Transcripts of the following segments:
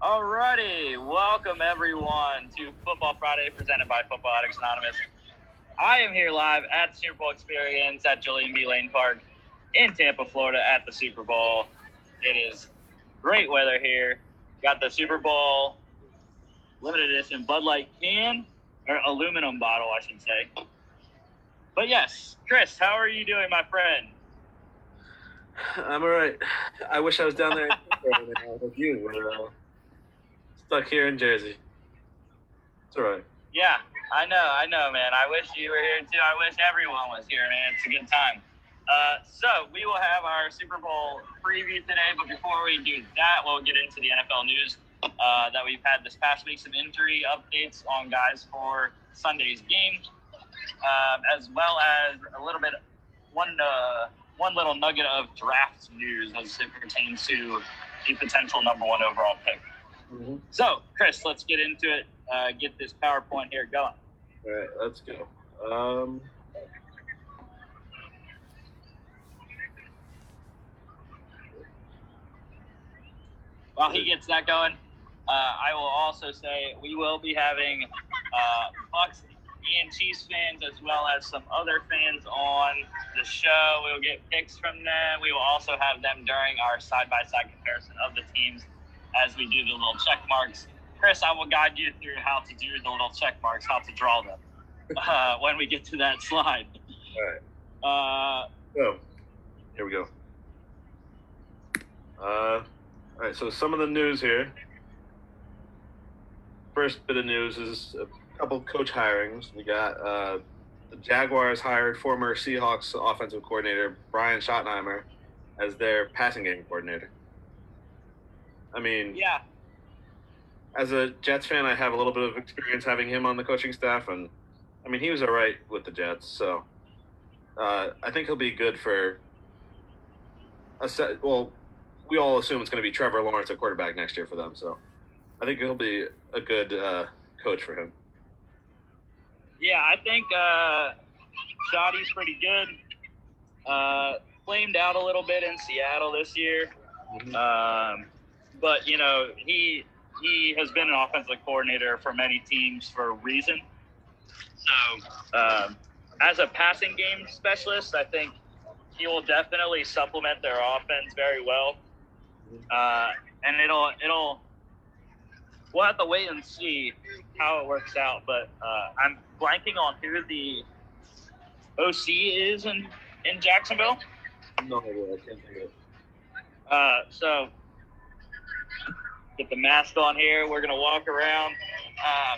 Alrighty, welcome everyone to Football Friday presented by Football Addicts Anonymous. I am here live at Super Bowl Experience at Julian B. Lane Park in Tampa, Florida at the Super Bowl. It is great weather here. Got the Super Bowl limited edition Bud Light can, or aluminum bottle, I should say. But yes, Chris, how are you doing, my friend? I'm all right. I wish I was down there with you. Uh, stuck here in Jersey. It's all right. Yeah, I know, I know, man. I wish you were here too. I wish everyone was here, man. It's a good time. Uh, so we will have our Super Bowl preview today, but before we do that, we'll get into the NFL news uh, that we've had this past week. Some injury updates on guys for Sunday's game, uh, as well as a little bit one uh, one little nugget of draft news as it pertains to the potential number one overall pick. Mm-hmm. So, Chris, let's get into it. Uh, get this PowerPoint here going. All right, let's go. Um, While he gets that going, uh, I will also say we will be having uh, Bucks and Chiefs fans as well as some other fans on the show. We will get picks from them. We will also have them during our side by side comparison of the teams as we do the little check marks. Chris, I will guide you through how to do the little check marks, how to draw them uh, when we get to that slide. All right. Uh, so, here we go. Uh, all right, so some of the news here. First bit of news is a couple coach hirings. We got uh, the Jaguars hired former Seahawks offensive coordinator Brian Schottenheimer as their passing game coordinator. I mean, yeah. As a Jets fan, I have a little bit of experience having him on the coaching staff, and I mean, he was all right with the Jets, so uh, I think he'll be good for a set. Well, we all assume it's going to be Trevor Lawrence at quarterback next year for them, so I think he'll be a good uh, coach for him. Yeah, I think uh, Schotty's pretty good. Uh, flamed out a little bit in Seattle this year. Mm-hmm. Um, but you know he he has been an offensive coordinator for many teams for a reason. So um, as a passing game specialist, I think he will definitely supplement their offense very well. Uh, and it'll it'll we'll have to wait and see how it works out. But uh, I'm blanking on who the OC is in in Jacksonville. No. I can't think of. Uh, so get the mask on here. We're gonna walk around. Uh,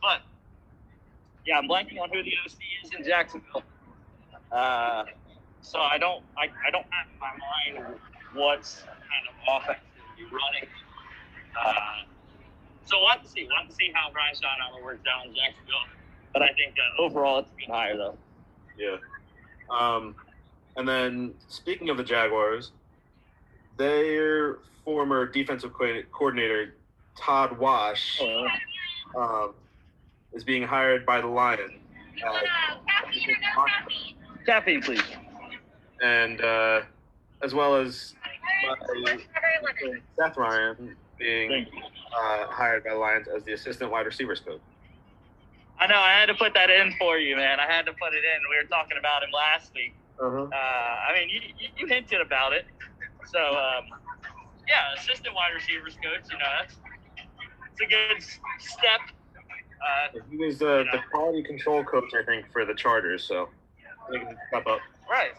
but yeah, I'm blanking on who the OC is in Jacksonville. Uh, so I don't, I, I don't have in my mind what's kind of offense running. Uh, so we'll have to see. We'll have to see how Brian Schottenheimer works out in Jacksonville. But I think uh, overall it's been higher though. Yeah. Um, and then speaking of the Jaguars, their former defensive coordinator Todd Wash um, is being hired by the Lions. Uh, caffeine, please. And uh, as well as Seth Ryan being uh, hired by the Lions as the assistant wide receivers coach. I know. I had to put that in for you, man. I had to put it in. We were talking about him last week. Uh-huh. Uh, I mean, you, you hinted about it. So, um, yeah, assistant wide receivers coach. You know, that's it's a good step. Uh, he was uh, you know. the quality control coach, I think, for the Chargers. So he can step up. Right.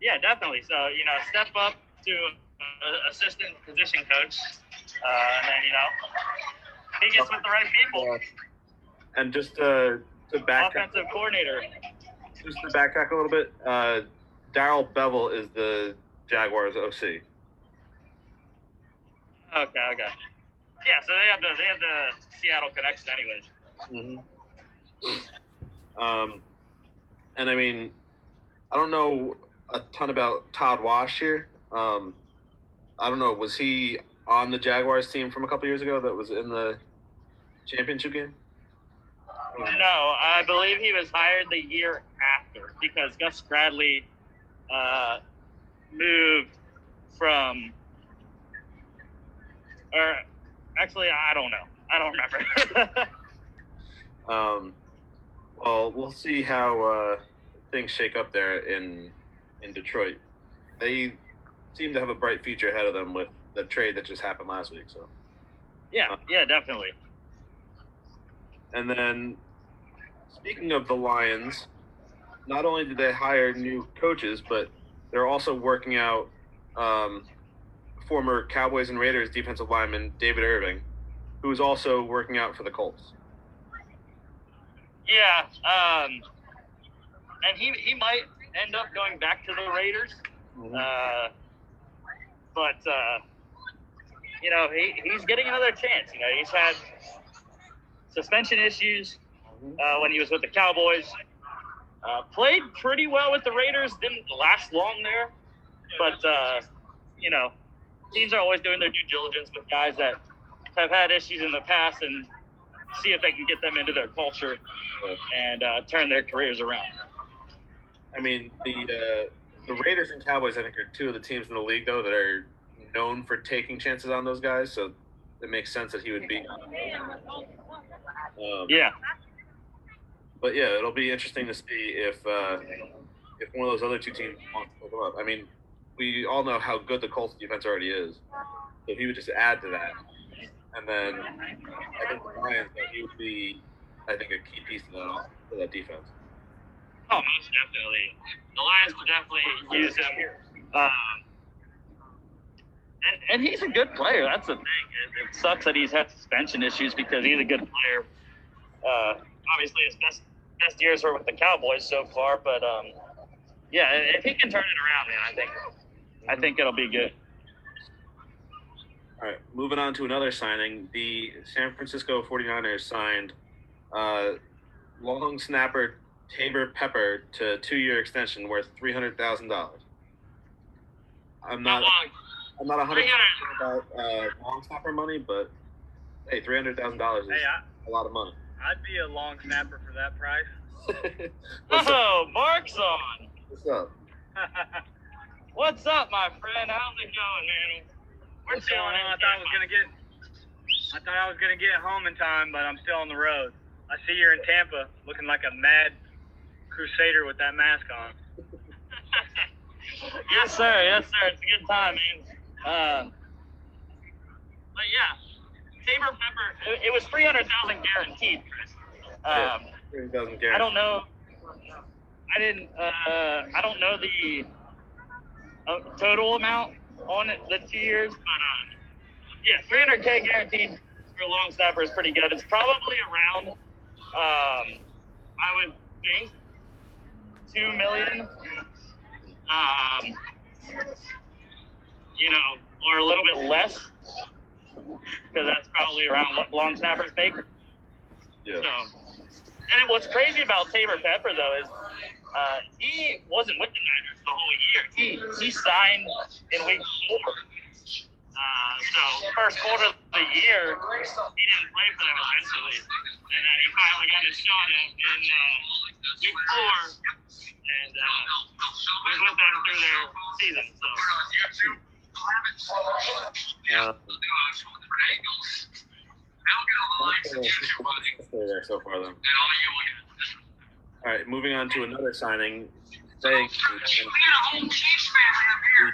Yeah, definitely. So you know, step up to uh, assistant position coach, uh, and then you know, he gets with the right people. and just to to back offensive coordinator. Just to backtrack a little bit, Darrell Bevell is the Jaguars OC. Okay, okay. Yeah, so they have the they have the Seattle connection, anyways. Mm-hmm. Um, and I mean, I don't know a ton about Todd Wash here. Um, I don't know. Was he on the Jaguars team from a couple years ago that was in the championship game? No, I believe he was hired the year after because Gus Bradley uh, moved from Or actually, I don't know. I don't remember. Um, well, we'll see how uh, things shake up there in in Detroit. They seem to have a bright future ahead of them with the trade that just happened last week. So, yeah, yeah, definitely. and then speaking of the Lions, not only did they hire new coaches, but they're also working out um, former Cowboys and Raiders defensive lineman David Irving, who is also working out for the Colts. Yeah, um, and he he might end up going back to the Raiders. Uh, but uh, you know, he, he's getting another chance. You know, he's had suspension issues uh, when he was with the Cowboys. Uh, played pretty well with the Raiders. Didn't last long there, but uh, you know, teams are always doing their due diligence with guys that have had issues in the past and see if they can get them into their culture and uh, turn their careers around. I mean, the uh, the Raiders and Cowboys, I think, are two of the teams in the league though that are known for taking chances on those guys. So it makes sense that he would be. Um, Yeah, But yeah, it'll be interesting to see if uh, if one of those other two teams wants to pick up. I mean, we all know how good the Colts defense already is. So if he would just add to that, and then I think the Lions, he would be, I think, a key piece to that to that defense. Oh, most definitely. The Lions could definitely use him. Um, and, and he's a good player. That's the thing. It, it sucks that he's had suspension issues because he's a good player. Uh, obviously, his best best years were with the Cowboys so far, but um, yeah, if he can turn it around, man, I think I think it'll be good. All right, moving on to another signing. The San Francisco 49ers signed uh, long snapper Taybor Pepper to a two-year extension worth three hundred thousand dollars. I'm not. I'm not 100 about uh, long snapper money, but hey, three hundred thousand dollars is Hey, I, a lot of money. I'd be a long snapper for that price. what's, up? Oh, Mark's on. what's up? What's up, my friend? How's it going, man? We're What's going on? I thought I was gonna get. I thought I was gonna get home in time, but I'm still on the road. I see you're in Tampa, looking like a mad crusader with that mask on. yes, sir. Yes, sir. It's a good time, man. Um, but yeah, Taybor Pepper. It, it was three hundred thousand guaranteed, Chris. Um, doesn't I don't know. I didn't. Uh, I don't know the uh, total amount on it, the two years, but um, yeah, three hundred k guaranteed for a long snapper is pretty good. It's probably around. Um, I would think two million. Um, you know, or a little bit less, because that's probably around what long snappers make. Yeah. So, and what's crazy about Taybor Pepper though is uh, he wasn't with the Niners the whole year. He he signed in week four. Uh, so first quarter of the year, he didn't play for them essentially, and then he finally got his shot in uh, week four, and uh, was with them through their season. So Stay there so far then. All right, moving on to another signing. Saying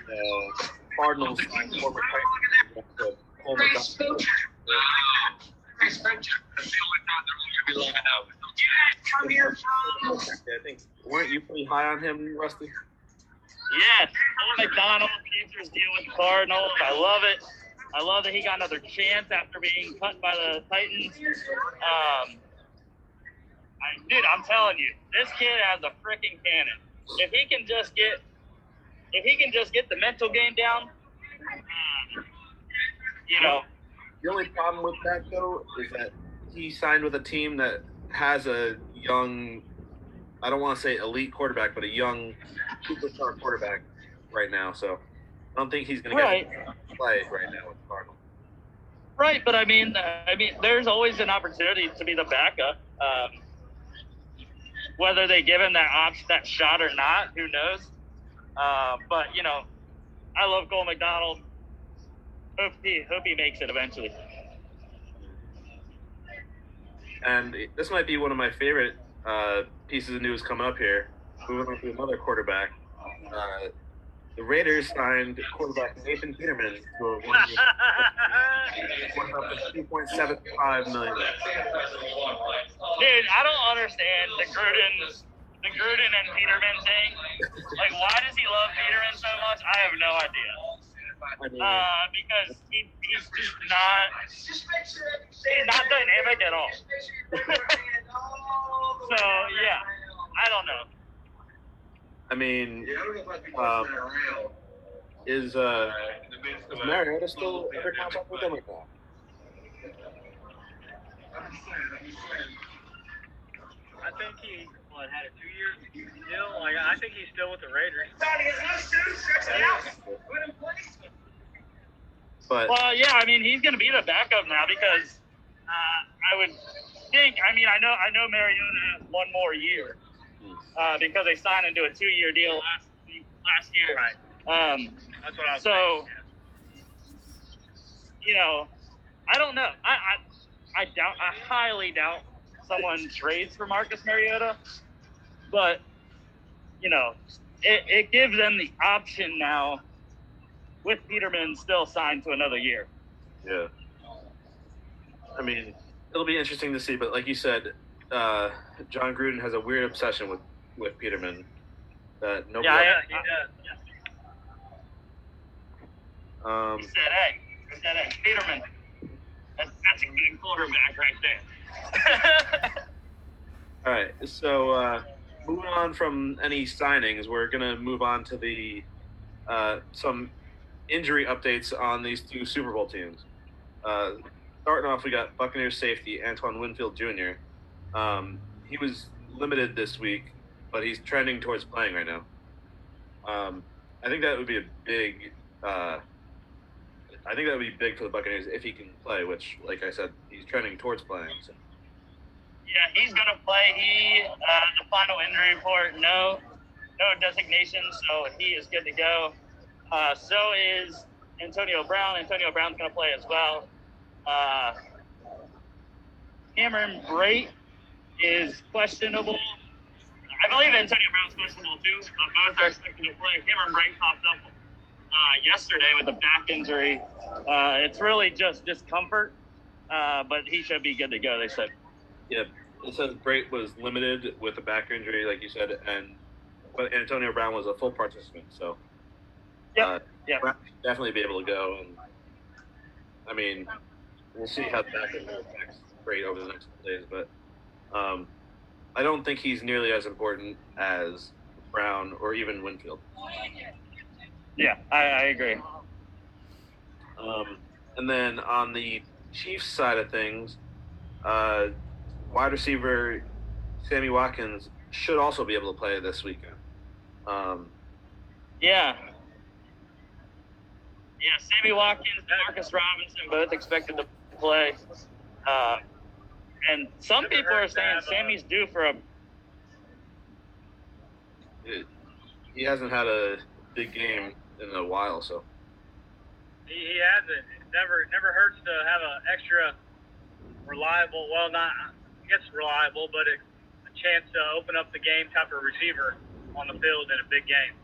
the uh, Cardinals signed former Titans Cole McDonald. I think weren't you pretty high on him, Rusty? Yes, Cole McDonald, Panthers deal with the Cardinals. I love it. I love that he got another chance after being cut by the Titans. Um, I, dude, I'm telling you, this kid has a freaking cannon. If he can just get, if he can just get the mental game down, um, you know, The only problem with that though is that he signed with a team that has a young I don't want to say elite quarterback, but a young superstar quarterback right now. So I don't think he's going to right. get play right now with the Cardinals. Right, but I mean, I mean, there's always an opportunity to be the backup. Um, whether they give him that option, that shot or not, who knows? Uh, but you know, I love Cole McDonald. hope he hope he makes it eventually. And this might be one of my favorite uh, pieces of news coming up here. Moving on to another quarterback. Uh, the Raiders signed quarterback Nathan Peterman to a one year worth up to two point seven five million. Dude, I don't understand the Gruden the Gruden and Peterman thing. Like, why does he love Peterman so much? I have no idea. Uh, because he, he's just not he's not dynamic at all. so yeah, I don't know. I mean, um, is uh, is Mariota still under contract with them or not? I think he what, had a two year deal. Like I think he's still with the Raiders. But Well, yeah, I mean he's going to be the backup now because uh, I would think. I mean, I know I know Mariota has one more year uh, because they signed into a two-year deal last last year. Right. Um, That's what I was So- saying. you know, I don't know. I, I I doubt. I highly doubt someone trades for Marcus Mariota, but you know, it, it gives them the option now with Peterman still signed to another year. yeah, I mean, it'll be interesting to see. But like you said, uh, Jon Gruden has a weird obsession with with Peterman that nobody. Yeah, Yeah, he does. um, He said, "Hey, he said, hey, Peterman, that's, that's a good quarterback right there." All right, so uh, moving on from any signings, we're gonna move on to the uh, some injury updates on these two Super Bowl teams. Uh, starting off, we got Buccaneers safety Antoine Winfield Jr. Um, he was limited this week, but he's trending towards playing right now. Um, I think that would be a big. Uh, I think that would be big for the Buccaneers if he can play. Which, like I said, he's trending towards playing. So. Yeah, he's gonna play. He uh, the final injury report, no, no designation, so he is good to go. Uh, so is Antonio Brown. Antonio Brown's gonna play as well. Uh, Cameron Brate is questionable. I believe Antonio Brown's questionable too, but both are expected to play. Cameron Brate popped up uh, yesterday with a back injury. Uh, it's really just discomfort, uh, but he should be good to go. They said. Yeah, it says Brate was limited with a back injury, like you said, and but Antonio Brown was a full participant, so Yeah. uh, yep. Definitely be able to go. And I mean, we'll see how that affects Brate over the next couple days, but um, I don't think he's nearly as important as Brown or even Winfield. Yeah, I, I agree. Um, and then on the Chiefs side of things, uh, wide receiver Sammy Watkins should also be able to play this weekend. Um, Yeah. Yeah, Sammy Watkins, and Marcus Robinson, both expected to play. Uh, and some Never people are saying that, uh, Sammy's due for a. it, he hasn't had a big game in a while, so He, he hasn't. It never never hurts to have an extra reliable. Well, not I guess reliable, but a, a chance to open up the game type of receiver on the field in a big game.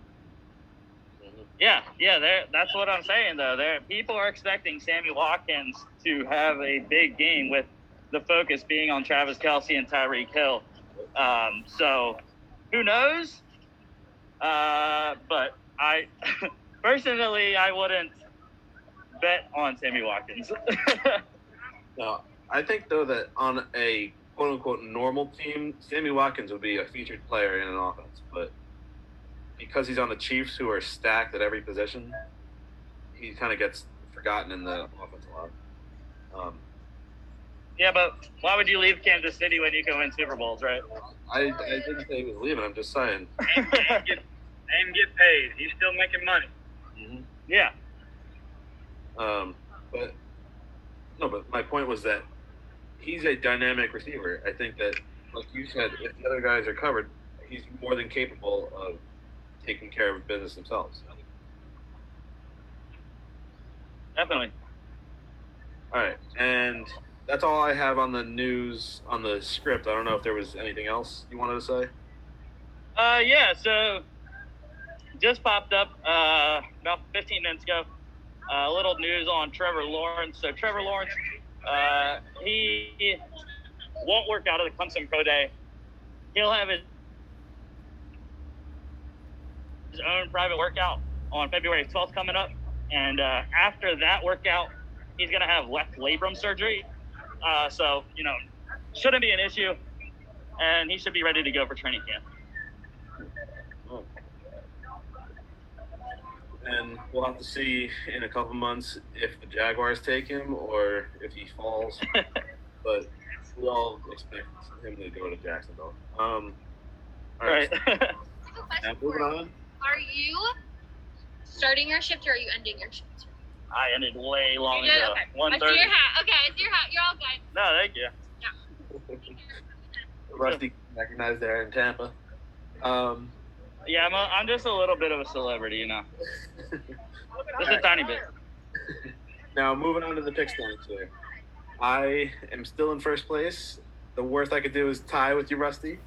Yeah, yeah, they're- that's what I'm saying, though. There, people are expecting Sammy Watkins to have a big game with the focus being on Travis Kelce and Tyreek Hill. Um, so, who knows? Uh, but I, personally, I wouldn't bet on Sammy Watkins. no, I think though that on a quote unquote normal team, Sammy Watkins would be a featured player in an offense, but because he's on the Chiefs, who are stacked at every position, he kind of gets forgotten in the offense a lot. Um, yeah, but why would you leave Kansas City when you can win Super Bowls, right? I, I didn't say he was leaving. I'm just saying. And, and get and get paid. He's still making money. yeah, Um, but no, but my point was that he's a dynamic receiver. I think that, like you said, if the other guys are covered, he's more than capable of taking care of business themselves. definitely. All right, and that's all I have on the news on the script. I don't know if there was anything else you wanted to say. Uh, yeah. So just popped up uh, about 15 minutes ago. Uh, a little news on Trevor Lawrence. So Trevor Lawrence, uh, he won't work out at the Clemson Pro Day. He'll have his his own private workout on February 12th coming up, and uh, after that workout, he's gonna have left labrum surgery. Uh, so you know, shouldn't be an issue, and he should be ready to go for training camp. And we'll have to see in a couple months if the Jaguars take him or if he falls. but we all expect him to go to Jacksonville. Um, all right. right. I have a Now question moving for you. on. Are you starting your shift or are you ending your shift? I ended way long You did? ago. Okay. One I see thirty. your hat. Okay, it's your hat. You're all good. No, thank you. Yeah. Rusty recognized there in Tampa. Um, Yeah, I'm, a, I'm just a little bit of a celebrity, you know. Just a tiny bit. now moving on to the pick standings here. I am still in first place. The worst I could do is tie with you, Rusty.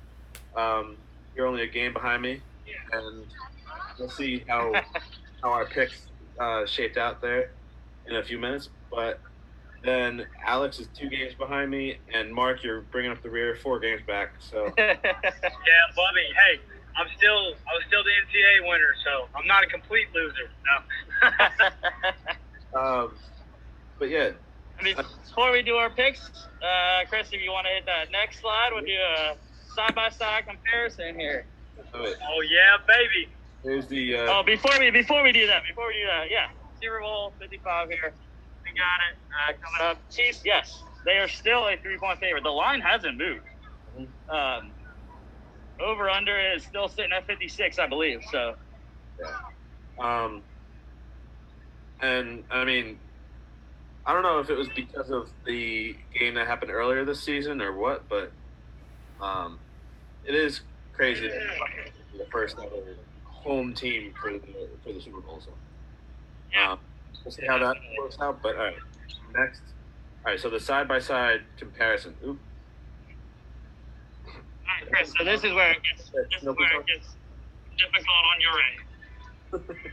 Um, you're only a game behind me, and we'll see how how our picks uh, shaped out there in a few minutes. But then Alex is two games behind me, and Mark, you're bringing up the rear, four games back. So Yeah, Bubby. Hey, I'm still I was still the NCAA winner, so I'm not a complete loser. No. um, but yeah, I mean, before we do our picks, uh, Chris, if you want to hit that next slide, we'll do a side by side comparison here. Oh yeah, baby. Here's the. Uh, Oh, before we before we do that, before we do that, yeah, Super Bowl 55 here. We got it uh, coming up. Chiefs, yes, they are still a three point favorite. The line hasn't moved. Um, over under is still sitting at 56, I believe. So Um, and I mean, I don't know if it was because of the game that happened earlier this season or what, but um, it is crazy the first ever home team for the for the Super Bowl. So yeah, um, we'll see how that works out. But all right, next. All right, so the side by side comparison. Oop. All right, Chris. So this is where it gets this is where it gets difficult on your end.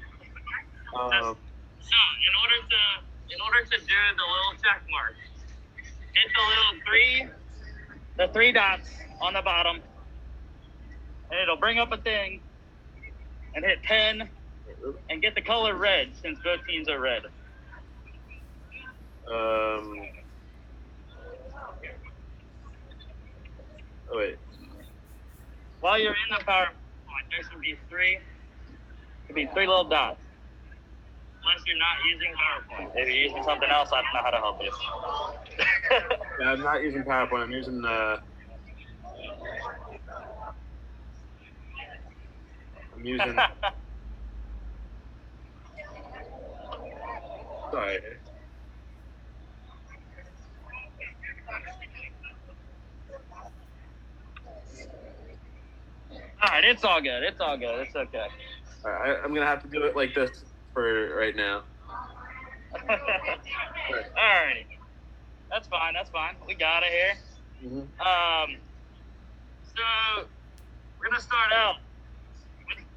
Um, So in order to in order to do the little check mark, hit the little three, the three dots on the bottom, and it'll bring up a thing, and hit pen, and get the color red since both teams are red. um, oh wait. While you're in the PowerPoint, there's gonna be three, could be three little dots. Unless you're not using PowerPoint. If you're using something else, I don't know how to help you. Yeah, I'm not using PowerPoint. I'm using uh, I'm using. sorry. all right, it's all good. It's all good. It's okay. All right, I, I'm gonna have to do it like this for right now. all right, That's fine, that's fine. We got it here. Mm-hmm. Um so we're gonna start out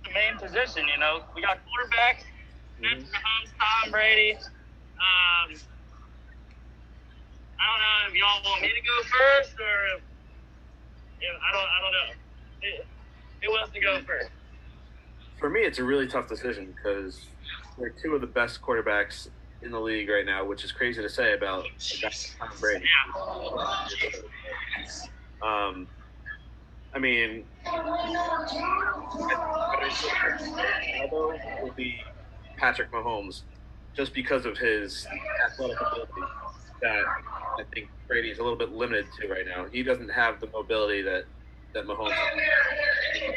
the main position, you know. We got quarterback, Patrick Mahomes, Tom Brady. Um I don't know if y'all want me to go first or if, if I don't I don't know. Who- Who wants to go first? For me, it's a really tough decision because they're two of the best quarterbacks in the league right now, which is crazy to say about a guy like Tom Brady. Um, I mean, it would be Patrick Mahomes, just because of his athletic ability that I think Brady is a little bit limited to right now. He doesn't have the mobility that that Mahomes. Has.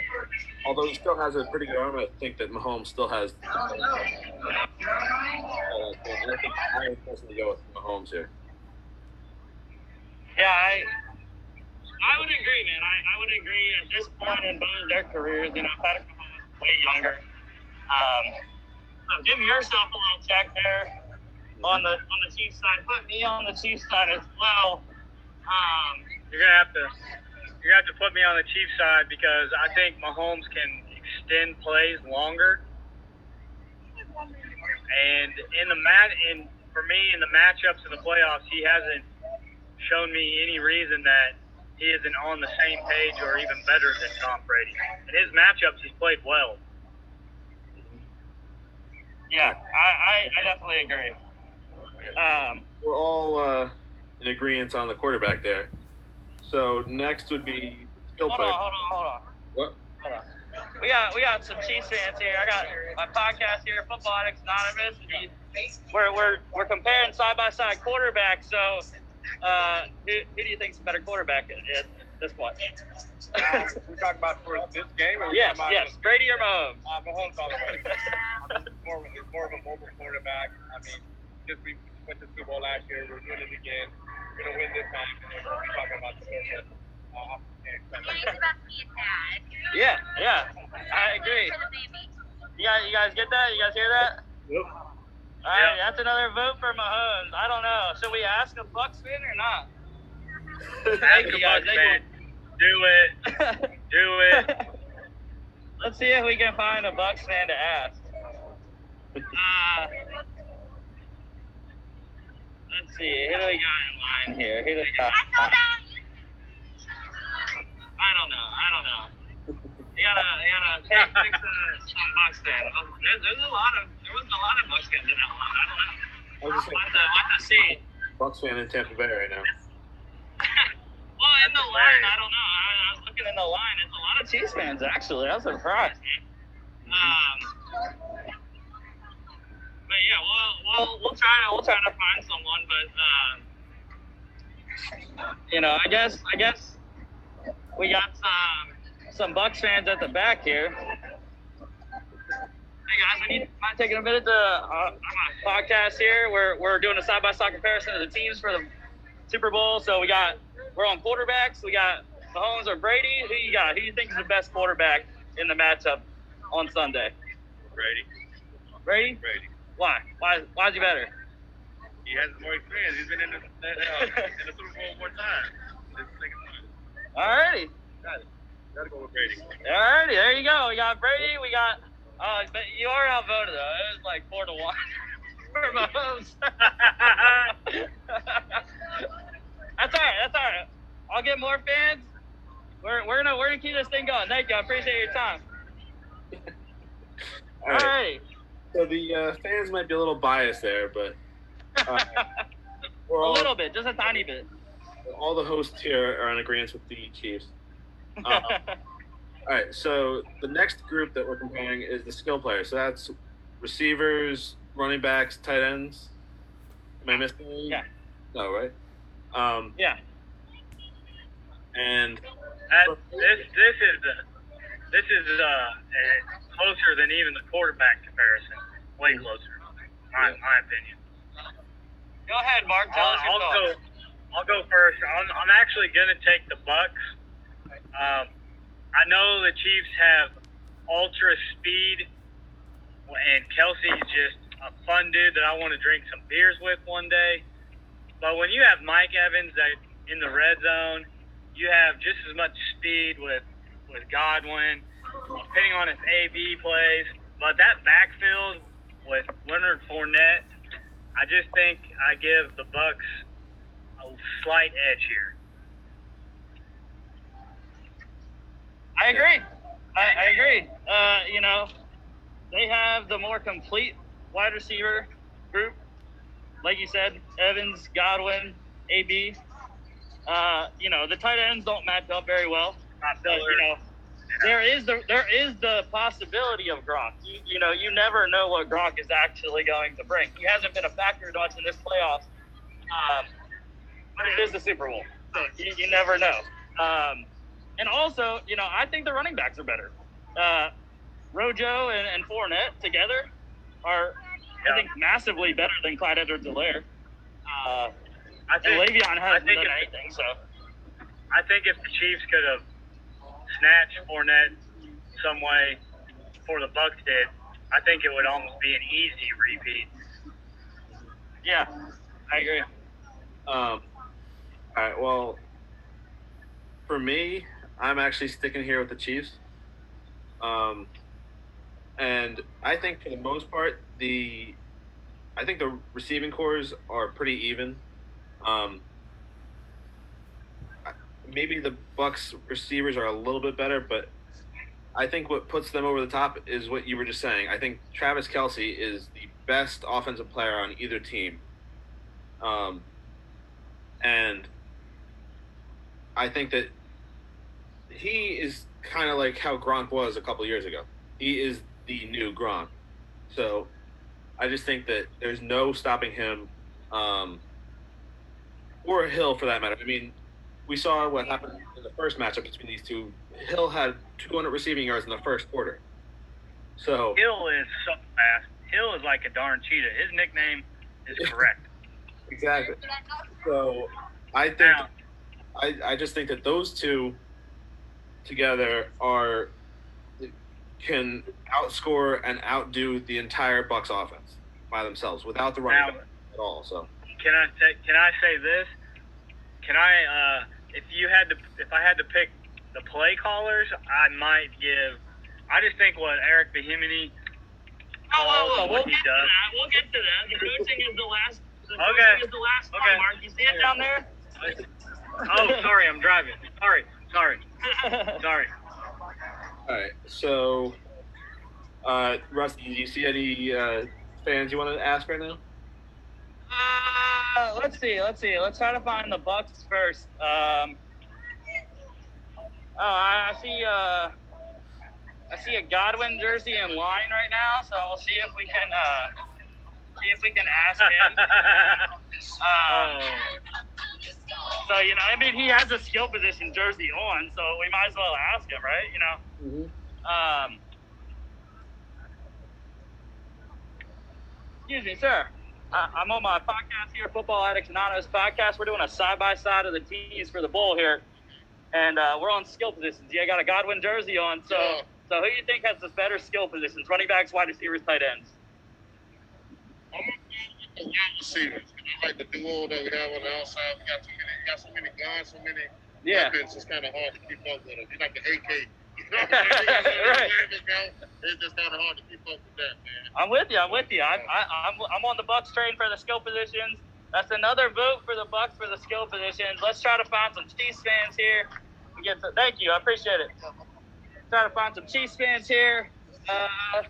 Although he still has a pretty good arm, I think that Mahomes still has. Uh, I think I would personally go with Mahomes here. Yeah, I I would agree, man. I, I would agree at this point in both their careers, you know, Patrick Mahomes is way younger. Um, so give yourself a little check there. on the on the Chiefs side. Put me on the Chiefs side as well. Um, You're gonna have to you're gonna have to put me on the Chiefs side because I think Mahomes can extend plays longer. And in the mat in for me in the matchups in the playoffs, he hasn't shown me any reason that he isn't on the same page or even better than Tom Brady. In his matchups, he's played well. yeah, I, I, I definitely agree. Um, We're all uh, in agreement on the quarterback there. So next would be skill hold player. on, hold on, hold on. What? Hold on. We got we got some Chiefs fans here. I got my podcast here, Football Addicts Anonymous. We're we're we're comparing side by side quarterbacks. So, uh, who, who do you think's a better quarterback at, at this point? we're talking about for this game, or we yes, talking about yes, Brady or Mahomes? Uh, Mahomes all the way. I mean, more, of a- he's more of a mobile quarterback. I mean, just we went to the Super Bowl last year. We're doing it again. We're gonna win this time. And we're talking about the Patriots. Uh, He's about to be a dad. Yeah, yeah, I agree. For the baby. You guys, you guys get that? You guys hear that? Yep. All right, that's another vote for Mahomes. I don't know. Should we ask a Bucks fan or not? Ask a guys, Bucks fan. Do it. Do it. Let's see if we can find a Bucks fan to ask. Uh, let's see. Who do we got in line here? Who do we got? I thought that I don't know. I don't know. You gotta, you gotta take pick some, some Bucks fan. Um, There's, there's a lot of there was a lot of Bucks fans in that line. I don't know. I was just We'll have saying, to, we'll have to see. Bucks fan in Tampa Bay right now. well, in the line, I don't know. I, I was looking in the line. It's a lot of Chiefs fans, actually. I was surprised. Um, but yeah, we'll, we'll, we'll try to we'll try to find someone, but um, you know, I guess I guess we got some some Bucks fans at the back here. Hey guys, we need mind taking a minute to uh, on a podcast here. We're we're doing a side by side comparison of the teams for the Super Bowl. So we got we're on quarterbacks. We got Mahomes or Brady. Who you got? Who you think is the best quarterback in the matchup on Sunday? Brady. Brady? Brady. Why? Why? Why is he better? He has more experience. He's been in the, uh, in the Super Bowl more times. This is the second time. Alrighty. Gotta go with Brady. Alrighty. There you go. We got Brady. We got. Uh, but you are outvoted though. It was like four to one for Mahomes. that's all right. That's all right. I'll get more fans. We're, we're gonna we're gonna keep this thing going. Thank you. I appreciate your time. All right. Alrighty. So the uh, fans might be a little biased there, but uh, a all, little bit, just a tiny bit. all the hosts here are in agreement with the Chiefs. Uh, all right, so the next group that we're comparing is the skill players. So that's receivers, running backs, tight ends. Am I missing? any? Yeah. No, right? Um, yeah. and That, this this is uh, this is uh, uh, closer than even the quarterback comparison. Way closer, my my opinion. Go ahead, Mark. Tell us your I'll, I'll go. I'll go first. I'm, I'm actually gonna take the Bucks. Um, I know the Chiefs have ultra speed, and Kelce's just a fun dude that I want to drink some beers with one day. But when you have Mike Evans that in the red zone, you have just as much speed with with Godwin, depending on if AB plays. But that backfield with Leonard Fournette, I just think I give the Bucks a slight edge here. I agree. I, I agree. Uh, you know, they have the more complete wide receiver group. Like you said, Evans, Godwin, AB. Uh, you know, the tight ends don't match up very well. But, you know, there is the there is the possibility of Gronk. You, you know, you never know what Gronk is actually going to bring. He hasn't been a factor to us in this playoffs, um, but it is the Super Bowl, so you, you never know. Um, and also, you know, I think the running backs are better. Uh, Rojo and, and Fournette together are, Yeah. I think, massively better than Clyde Edwards-Helaire. Uh, I and think Le'Veon I hasn't think done if- anything, so. I think if the Chiefs could have snatched Fournette some way before the Bucks did, I think it would almost be an easy repeat. Yeah, I agree. Um, all right. Well, for me, I'm actually sticking here with the Chiefs. Um, and I think for the most part, the I think the receiving cores are pretty even. Um, maybe the Bucks receivers are a little bit better, but I think what puts them over the top is what you were just saying. I think Travis Kelce is the best offensive player on either team. Um, and I think that he is kind of like how Gronk was a couple years ago. He is the new Gronk. So I just think that there's no stopping him, um, or Hill for that matter. I mean, we saw what happened in the first matchup between these two. Hill had 200 receiving yards in the first quarter. So Hill is so fast. Hill is like a darn cheetah. His nickname is correct. exactly. So I think Now, I, I just think that those two together are can outscore and outdo the entire Bucks offense by themselves without the running Now- back at all. So can I say can I say this? Can I uh, if you had to if I had to pick the play callers, I might give. I just think what Eric Bieniemy Oh, oh, oh, what we'll he get to does. that. We'll get to that. The coaching is the last. The Okay. coaching is the last Okay. part, Mark. You see it down there? Oh, sorry, I'm driving. Sorry, sorry, sorry. all right. So uh, Rusty, do you see any uh, fans you want to ask right now? Uh, let's see. Let's see. Let's try to find the Bucks first. Um, oh, I, I see. Uh, I see a Godwin jersey in line right now, so we'll see if we can. Uh, see if we can ask him. Oh. So you know, I mean, he has a skill position jersey on, so we might as well ask him, right? You know. Um, excuse me, sir. I, I'm on my podcast here, Football Addicts Anonymous podcast. We're doing a side by side of the teams for the bowl here, and uh, we're on skill positions. Yeah, I got a Godwin jersey on. So, Yeah. so who do you think has the better skill positions? Running backs, wide receivers, tight ends. I'm gonna go with the wide receivers. I like the duo that we have on the outside. We got we got so many guys, so many Yeah. weapons. It's kind of hard to keep up with them. It's like the AK. You know what I'm saying? They got so many Right. It's just kind of hard to keep up with that, man. I'm with you. I'm with you. I, I, I'm, I'm on the Bucks train for the skill positions. That's another vote for the Bucks for the skill positions. Let's try to find some Chiefs fans here. and Get to, thank you. I appreciate it. Try to find some Chiefs fans here. Uh,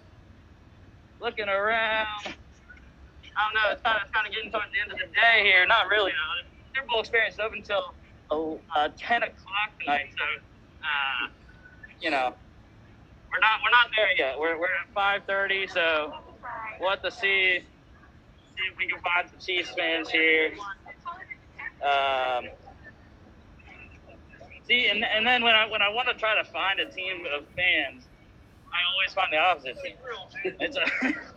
looking around. I don't know. It's kind of, it's kind of getting towards the end of the day here. Not really. though. Super Bowl experience up until uh, 10 o'clock tonight. So, uh, you know, we're not we're not there yet. We're, we're at 5:30, so we'll have to see see if we can find some Chiefs fans here. Um, see, and, and then when I when I want to try to find a team of fans, I always find the opposite. It's a,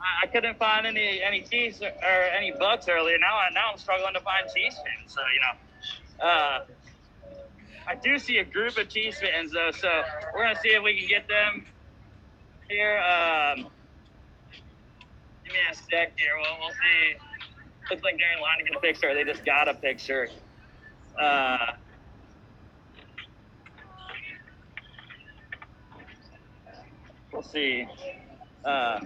I I couldn't find any any Chiefs or, or any Bucks earlier. Now I now I'm struggling to find Chiefs fans. So you know, uh, I do see a group of Chiefs fans though. So we're gonna see if we can get them here. Um, give me a sec here. We'll, we'll see. Looks like they're in line a picture. They just got a picture. Uh, we'll see. Uh,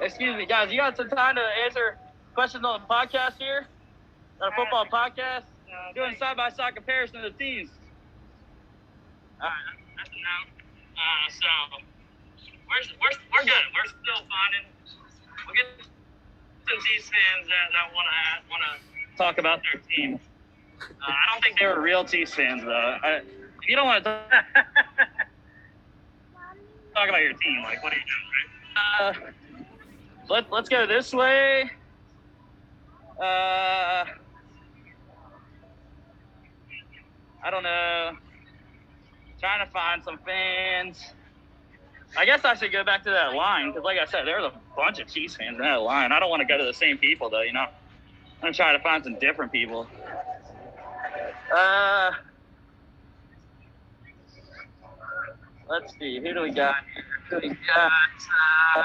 excuse me, guys. You got some time to answer questions on the podcast here? Got a football podcast? Doing side by side comparison of the teams. All right, that's no. Uh, so we're, we're, we're good. We're still finding. We'll get some Chiefs fans that, that want to want to talk about their team. Uh, I don't think they were real Chiefs fans though. I, you don't want to talk, talk about your team, like what are you doing, right? Uh, let let's go this way. Uh, I don't know. Trying to find some fans. I guess I should go back to that line because, like I said, there's a bunch of Chiefs fans in that line. I don't want to go to the same people though. You know, I'm trying to find some different people. Uh, let's see. Who do we got here? Who do we got? Uh,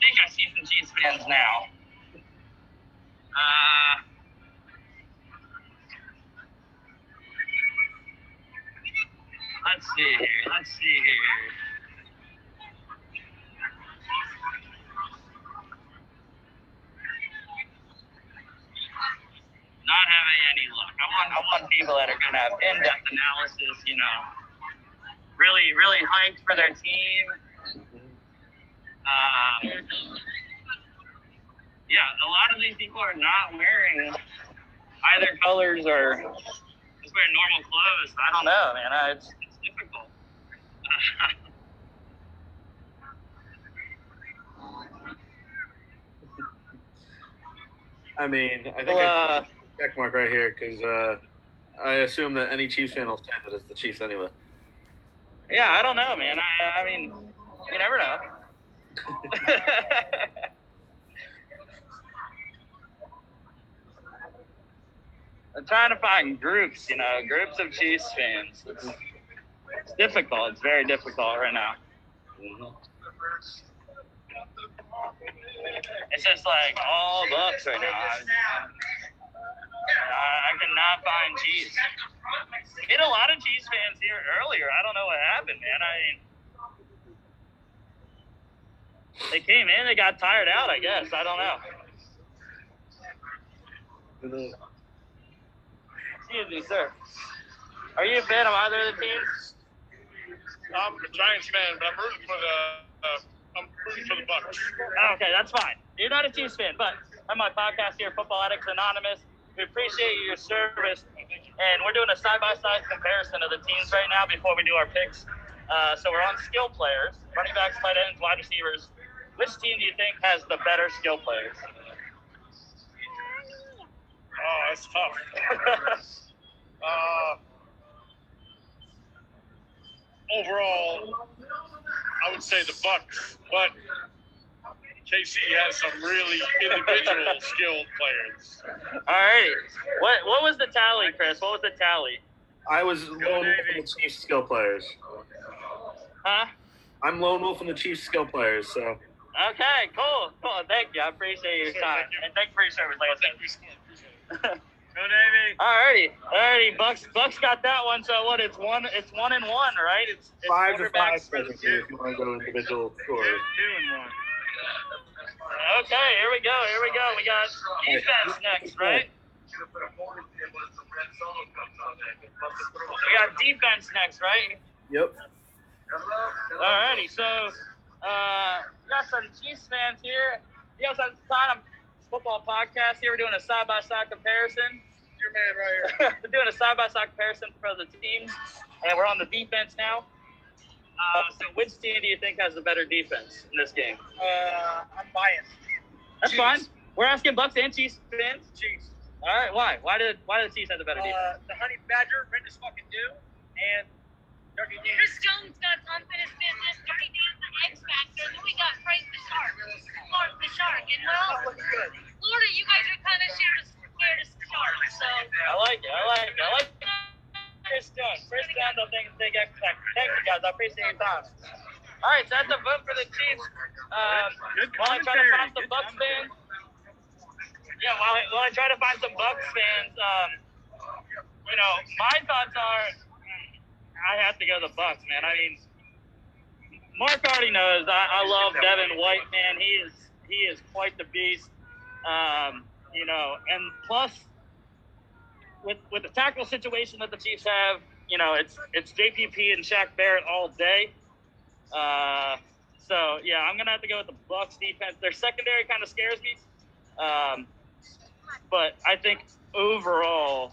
decent Chiefs fans now. Uh, let's see here. Let's see here. Not having any luck. I want I want people that are gonna have in-depth analysis. You know, really really hyped for their team. Uh, yeah, a lot of these people are not wearing either colors or just wearing normal clothes. I don't know, man. I, it's, it's difficult. I mean, I think well, uh, a check mark right here because uh, I assume that any Chiefs fan will stand it as the Chiefs anyway. yeah, I don't know, man. I, I mean, you never know. I'm trying to find groups, you know, groups of Chiefs fans. It's, it's difficult. It's very difficult right now. It's just like all Bucks right now. I, I, I cannot find Chiefs. A lot of Chiefs fans here earlier. I don't know what happened, man. I mean, they came in, they got tired out. I guess I don't know. Excuse me, sir. Are you a fan of either of the teams? I'm a Giants fan, but I'm rooting for the. Uh, I'm rooting for the Bucks. Oh, okay, that's fine. You're not a Chiefs fan, but on my podcast here, Football Addicts Anonymous, we appreciate your service, and we're doing a side-by-side comparison of the teams right now before we do our picks. Uh, so we're on skill players, running backs, tight ends, wide receivers. Which team do you think has the better skill players? Oh, that's tough. Uh, overall, I would say the Bucks, but KC has some really individual skilled players. All right. What what was the tally, Chris? What was the tally? I was lone wolf Navy. in the Chiefs skill players. Huh? I'm lone wolf in the Chiefs skill players, so Okay, cool, cool. Thank you. I appreciate your Sure, time thank you. and thank you for your service. Like I Thank you, said. Score. Appreciate it. Go Navy. Alrighty, alrighty. Bucks, Bucks got that one. So what? It's one. It's one and one, right? It's, it's five to five quarterbacks for the technically, if you want to go individual scores. Two and one. Okay, here we go. Here we go. We got defense next, right? We got defense next, right? Yep. Alrighty. So, uh, we got some Chiefs fans here. You guys have time? Football podcast here. We're doing a side-by-side comparison. Your man right here. we're doing a side-by-side comparison for the teams, and we're on the defense now. Uh, so, which team do you think has the better defense in this game? Uh, I'm biased. That's Chiefs. fine. We're asking Bucks and Chiefs fans. Chiefs. All right, why? Why did why did the Chiefs have the better defense? Uh, the Honey Badger, Brandis fucking do, and. Chris Jones got unfinished business. Dirty Dan, the X Factor. And then we got Frank the Shark. Mark the Shark. And well, Florida, you guys are kind of scared of, scared of sharks. So, I like it. I like it. I like Chris Jones. Chris Jones, I think, is a big X factor. Thank you guys. I appreciate your time. All right, so that's a vote for the Chiefs. Um, Good while I try to find some Bucks fans. Yeah, while I, while I try to find some Bucks fans, um, you know, my thoughts are, I have to go the Bucks, man. I mean, Mark already knows I, I love Devin White, man. He is he is quite the beast. Um, you know, and plus with with the tackle situation that the Chiefs have, you know, it's it's JPP and Shaq Barrett all day. Uh, so yeah, I'm gonna have to go with the Bucks defense. Their secondary kind of scares me, um, but I think overall,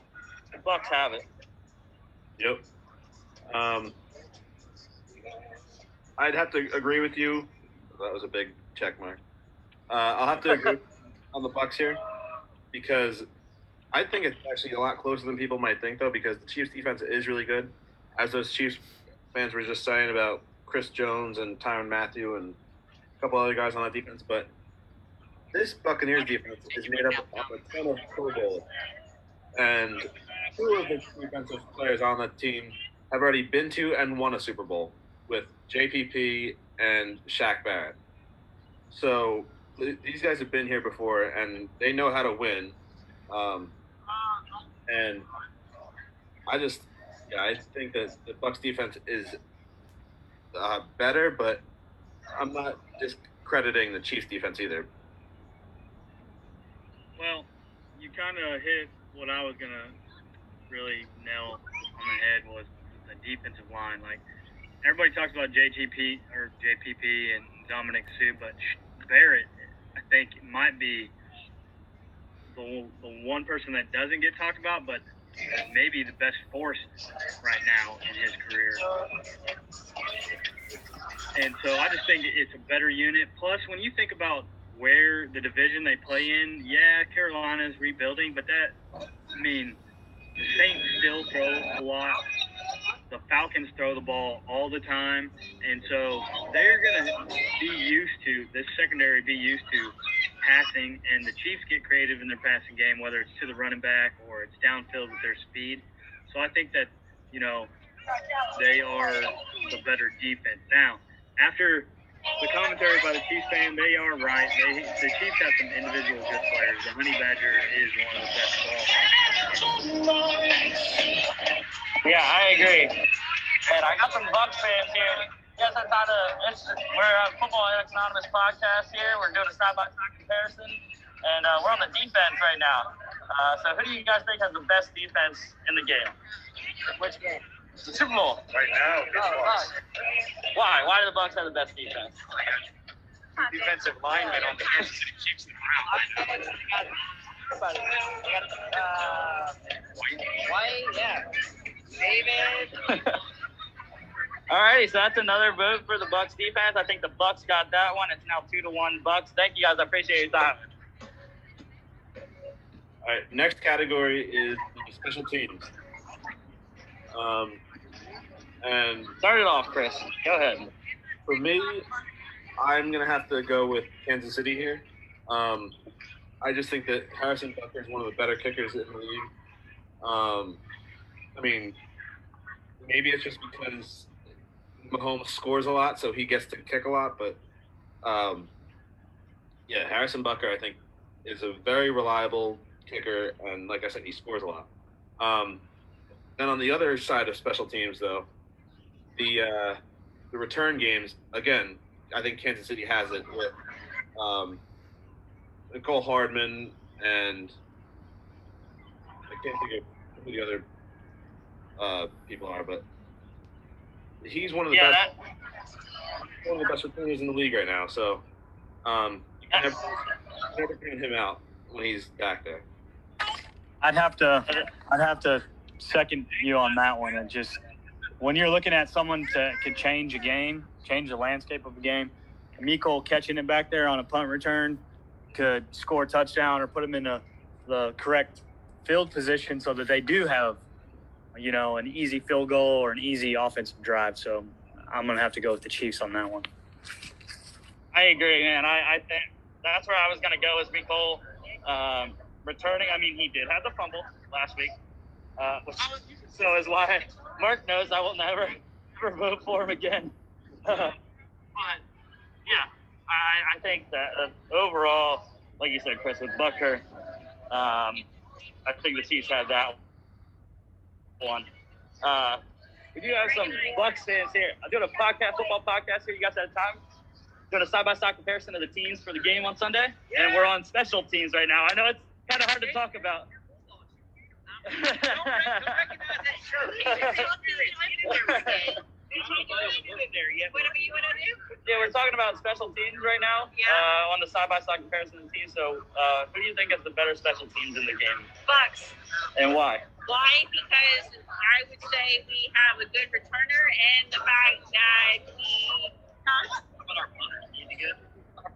the Bucks have it. Yep. Um, I'd have to agree with you. That was a big check mark. Uh, I'll have to agree on the Bucks here because I think it's actually a lot closer than people might think, though, because the Chiefs' defense is really good. As those Chiefs fans were just saying about Chris Jones and Tyrann Mathieu and a couple other guys on that defense, but this Buccaneers defense is made up of a ton of Pro Bowlers. And two of the defensive players on that team have already been to and won a Super Bowl with JPP and Shaq Barrett. So th- these guys have been here before and they know how to win. Um, and I just, yeah, I think that the Bucks defense is uh, better, but I'm not discrediting the Chiefs defense either. Well, you kind of hit what I was gonna really nail on the head was defensive line. Like everybody talks about JGP or JPP and Ndamukong Suh, but Barrett, I think might be the, the one person that doesn't get talked about, but maybe the best force right now in his career. And so I just think it's a better unit. Plus, when you think about where the division they play in, yeah, Carolina's rebuilding, but that, I mean, the Saints still throw a lot. The Falcons throw the ball all the time, and so they're gonna be used to this secondary, be used to passing, and the Chiefs get creative in their passing game, whether it's to the running back or it's downfield with their speed. So I think that you know they are the better defense. Now, after the commentary by the Chiefs fan, they are right. They, the Chiefs have some individual good players. The Honey Badger is one of the best of all. Yeah, I agree. And I got some Bucks fans here. Yes, I thought uh, it's, we're a Football Anonymous podcast here. We're doing a side-by-side comparison, and uh, we're on the defense right now. Uh, so who do you guys think has the best defense in the game? Which game? The Super Bowl. Right now, it's Bucks. Why? Why do the Bucks have the best defense? defensive linemen on the Kansas City Chiefs and Browns. Uh, White, yeah. David. Alrighty, so that's another vote for the Bucks defense. I think the Bucks got that one. It's now two to one Bucks. Thank you guys. I appreciate your time. All right, next category is special teams. Um, and Start it off, Chris. Go ahead. for me, I'm gonna have to go with Kansas City here. Um, I just think that Harrison Butker is one of the better kickers in the league. Um, I mean, maybe it's just because Mahomes scores a lot, so he gets to kick a lot. But um, yeah, Harrison Butker, I think, is a very reliable kicker, and like I said, he scores a lot. Um, then on the other side of special teams, though, the uh, the return games again, I think Kansas City has it with um, Mecole Hardman and I can't think of who the other uh, people are, but he's one of the Yeah, best that, one of the best returners in the league right now. So um, you can never, never count him out when he's back there. I'd have to, I'd have to second you on that one. And just when you're looking at someone to could change a game, change the landscape of a game, Miko catching it back there on a punt return could score a touchdown or put them in a, the correct field position so that they do have, you know, an easy field goal or an easy offensive drive. So I'm gonna have to go with the Chiefs on that one. I agree, man. I, I think that's where I was gonna go. Is Mecole um, returning? I mean, he did have the fumble last week, uh, so is why Mark knows I will never, never vote for him again. but yeah, I, I think that uh, overall, like you said, Chris, with Butker, um, I think the Chiefs had that one. Uh, we do have some Bucks fans here. I'm doing a podcast, football podcast here. You guys have time? Doing a side-by-side comparison of the teams for the game on Sunday, and we're on special teams right now. I know it's kind of hard to talk about. Whatever you want to do. Yeah, we're talking about special teams right now. Yeah. Uh, on the side-by-side comparison of the teams. So, uh, who do you think has the better special teams in the game, Bucks. and why? Why? Because I would say we have a good returner and the fact that he. Huh? Our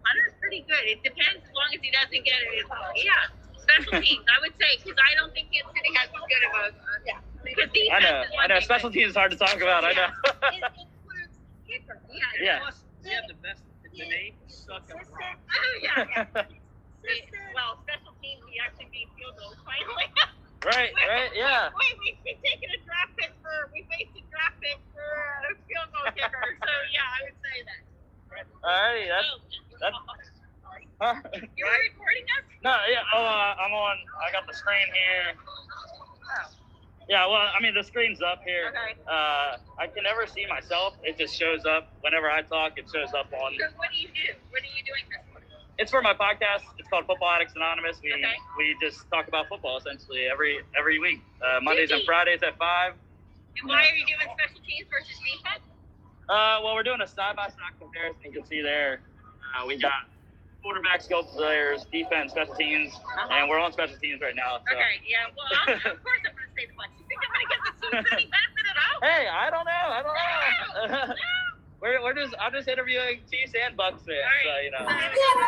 Punter's pretty good. It depends as long as he doesn't get it. Yeah, special teams. I would say because I don't think Kansas City has as good of a. Yeah. Because I know, I know. thing, Special teams is hard to talk about. I know. It includes kicker. Yeah. Yeah. They have the best. The name suck at Oh yeah. It- well, special teams, we actually made field goals finally. right, right, yeah. Wait, we we taken a draft pick for we faced a draft pick for a field goal kicker. So yeah, I would say that. Alrighty, that's Oh, that's Sorry. Huh? You're recording us? No, yeah. Oh, uh, I'm on. I got the screen here. Oh, Yeah, well, I mean, the screen's up here. okay. Uh, I can never see myself. It just shows up whenever I talk. It shows up on. So what do you do? What are you doing this for? It's for my podcast. It's called Football Addicts Anonymous. We Okay. we just talk about football essentially every every week. Uh, Mondays and Fridays at five. And why are you doing special teams versus defense? Uh, well, we're doing a side by side comparison. You can see there. Uh, we got quarterback skill players, defense, special teams, and we're on special teams right now. So. Okay, yeah. Well, I'm, of course I'm going to say the one. You think I'm going to get the team any benefit at all? Hey, I don't know. I don't know. No. we're, we're just I'm just interviewing Chiefs and Bucks fans, so you know.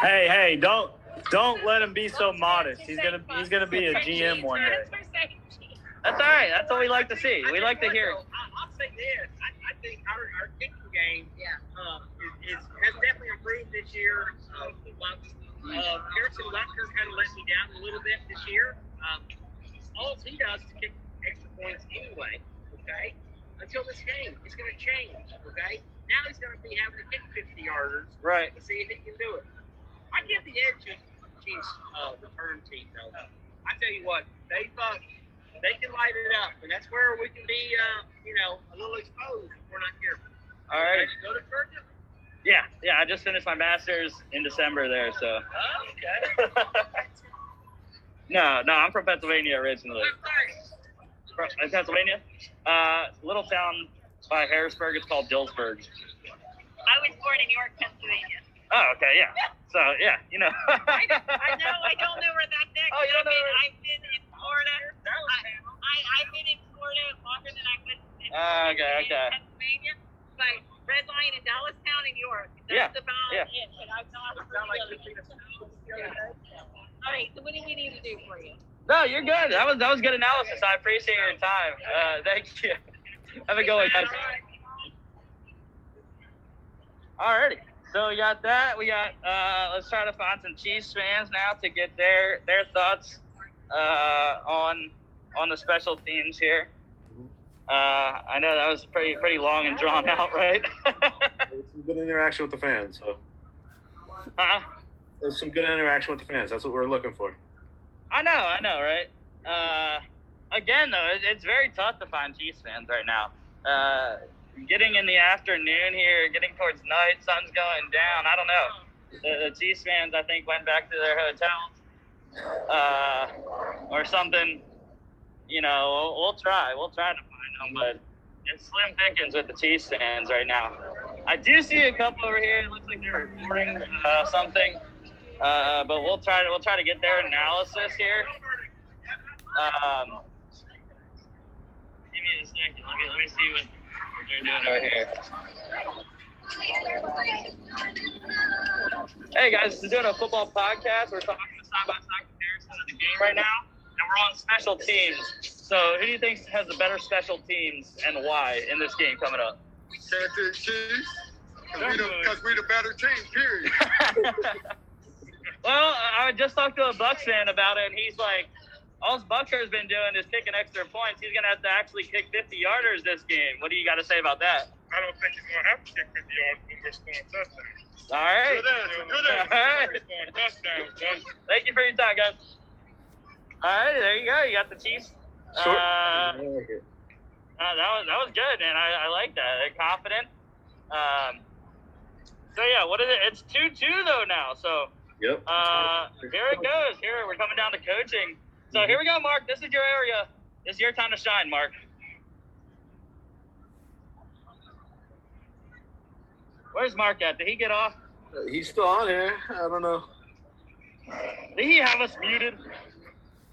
Hey, hey, don't don't let him be so modest. He's gonna he's gonna be a GM one day. That's all right. That's what we like to see. We like to hear. I'll, I'll say this. I, I think our, our kicking game Yeah. uh, is, has definitely improved this year. Uh. Uh, Harrison Butker kind of let me down a little bit this year. Um, all he does is kick extra points anyway. Okay. Until this game, it's going to change. Okay. Now he's going to be having to kick 50 yarders Right. to see if he can do it. I give the edge to Chiefs uh, return team though. I tell you what, they thought they can light it up, and that's where we can be, uh, you know, a little exposed if we're not careful. All right. Go to Georgia? Yeah, yeah. I just finished my master's in December there, so. Oh, okay. no, no. I'm from Pennsylvania originally. From, Pennsylvania, uh, little town by Harrisburg. It's called Dillsburg. I was born in York, Pennsylvania. Oh, okay, yeah. So yeah, you know. I, don't, I know, I don't know where that's at. Oh, you don't know where- I've been, in Florida. I, I, I've been in Florida longer than I was in, Ah, okay, okay. Pennsylvania. But Red Lion in Dallastown and York. That's Yeah, about yeah. it. But I've not heard like the the other Yeah. All right, so what do we need to do for you? No, you're good. That was that was good analysis. I appreciate your time. Uh, thank you. Have a good one, guys. Alrighty. So we got that. We got. Uh, let's try to find some Chiefs fans now to get their their thoughts uh, on on the special teams here. Uh, I know that was pretty pretty long and drawn out, right? Some good interaction with the fans. So huh? there's some good interaction with the fans. That's what we're looking for. I know, I know, right? Uh, again, though, it, it's very tough to find Chiefs fans right now. Uh, getting in the afternoon here, getting towards night, sun's going down. I don't know. The, the Chiefs fans, I think, went back to their hotels uh, or something. You know, we'll, we'll try. We'll try to find but it's slim pickings with the Chiefs stands right now. I do see a couple over here. It looks like they're recording uh, something. Uh, but we'll try to we'll try to get their analysis here. Um, give me a second. Let me let me see what they're doing over here. Hey guys, we're doing a football podcast. We're talking side by side comparison of the game right now, and we're on special teams. So, who do you think has the better special teams and why in this game coming up? Kansas Chiefs, because we, we the better team, period. well, I just talked to a Bucks fan about it, and he's like, all Butker's been doing is kicking extra points. He's gonna have to actually kick 50 yarders this game. What do you got to say about that? I don't think he's going to have to kick 50 yards when we're scoring touchdowns. All right. Good answer, good answer. We're touchdowns. Thank you for your time, guys. All right, there you go. You got the Chiefs. Short. Uh, I like it. Uh, that was that was good, man. I, I like that. They're confident. Um, so yeah, what is it? It's two two though now. So Yep. uh, here it goes. Here we're coming down to coaching. So here we go, Mark. This is your area. This is your time to shine, Mark. Where's Mark at? Did he get off? He's still on here. I don't know. Did he have us muted?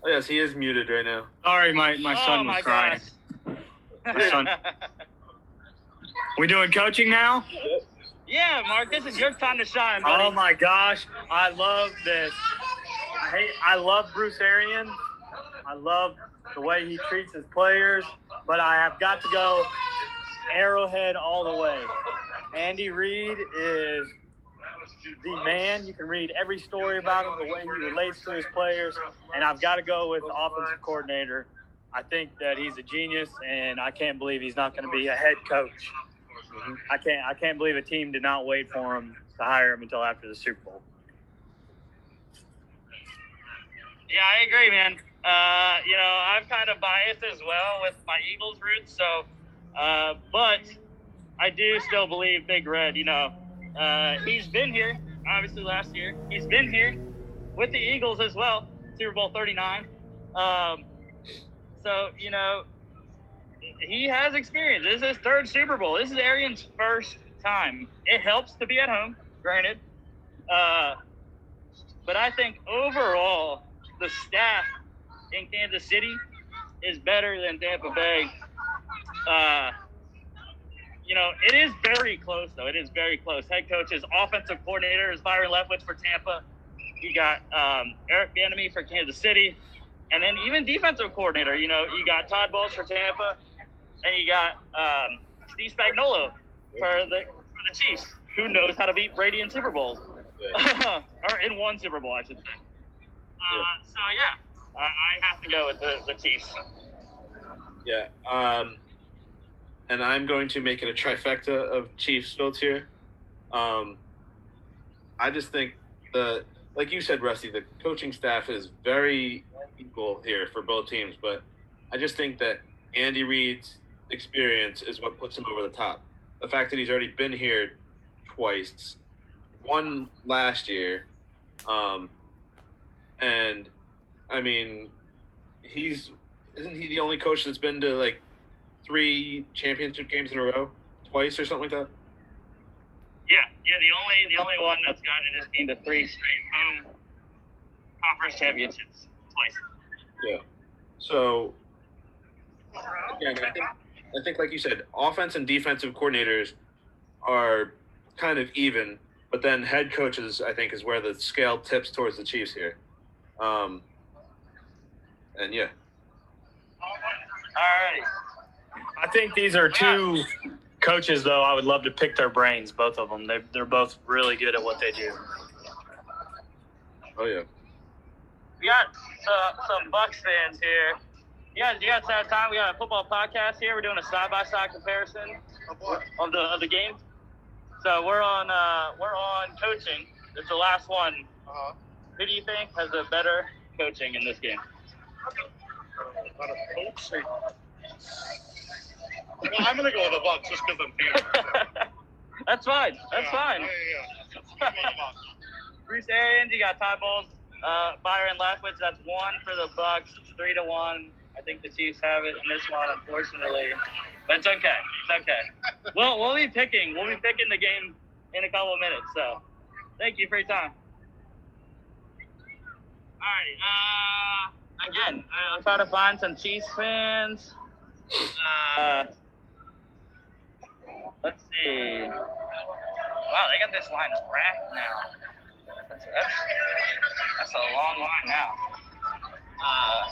Oh yes, he is muted right now. Sorry, my, my oh son my was crying. gosh. My son. We doing coaching now? yeah, Mark. This is your time to shine, buddy. Oh my gosh, I love this. I hate, I love Bruce Arians. I love the way he treats his players, but I have got to go Arrowhead all the way. Andy Reid is the man. You can read every story about him, the way he relates to his players, and I've got to go with the offensive coordinator. I think that he's a genius, and I can't believe he's not going to be a head coach. I can't. I can't believe a team did not wait for him to hire him until after the Super Bowl. Yeah, I agree, man. Uh, you know, I'm kind of biased as well with my Eagles roots, so, uh, but I do still believe Big Red. You know, uh, he's been here, obviously last year. He's been here with the Eagles as well, Super Bowl 39. Um, so, you know, he has experience. This is his third Super Bowl. This is Arian's first time. It helps to be at home, granted. Uh, but I think overall, the staff in Kansas City is better than Tampa Bay. Uh, you know, it is very close, though. It is very close. Head coach is offensive coordinator is Byron Leftwich for Tampa. You got um, Eric Bieniemy for Kansas City, and then even defensive coordinator. You know, you got Todd Bowles for Tampa, and you got um, Steve Spagnuolo for the for the Chiefs. Who knows how to beat Brady in Super Bowls? or in one Super Bowl, I should say. Uh, so yeah, I, I have to go with the, the Chiefs. Yeah. Um, and I'm going to make it a trifecta of Chiefs votes here. Um, I just think the, like you said, Rusty, the coaching staff is very equal here for both teams, but I just think that Andy Reid's experience is what puts him over the top. The fact that he's already been here twice, one last year, um, and I mean, he's isn't he the only coach that's been to like three championship games in a row, twice or something like that? Yeah, yeah. The only the only one that's gotten his team to three straight home conference championships twice. Yeah. So again, I think I think like you said, offense and defensive coordinators are kind of even, but then head coaches I think is where the scale tips towards the Chiefs here. Um, and yeah, All right. I think these are two coaches, though. I would love to pick their brains, both of them. They, they're both really good at what they do. oh yeah, We got uh, some Bucks fans here. You guys, you guys have time? We got a football podcast here. We're doing a side by side comparison of the of the games. So we're on uh, we're on coaching. It's the last one. Uh-huh. Who do you think has a better coaching in this game? Not a coaching. Well, I'm gonna go with the Bucks just because I'm here. That's fine. That's Yeah, fine. Yeah, yeah. yeah. I'm going with the Bucks. Bruce Arians, you got Todd Bowles, uh, Byron Leftwich. That's one for the Bucks. Three to one. I think the Chiefs have it in this one, unfortunately. But it's okay. It's okay. Well, we'll be picking. We'll be picking the game in a couple of minutes. So, thank you for your time. All right. Uh, again, I'll try to find some Chiefs fans. Uh, let's see. Wow, they got this line wrapped now. That's, that's, that's a long line now. Uh,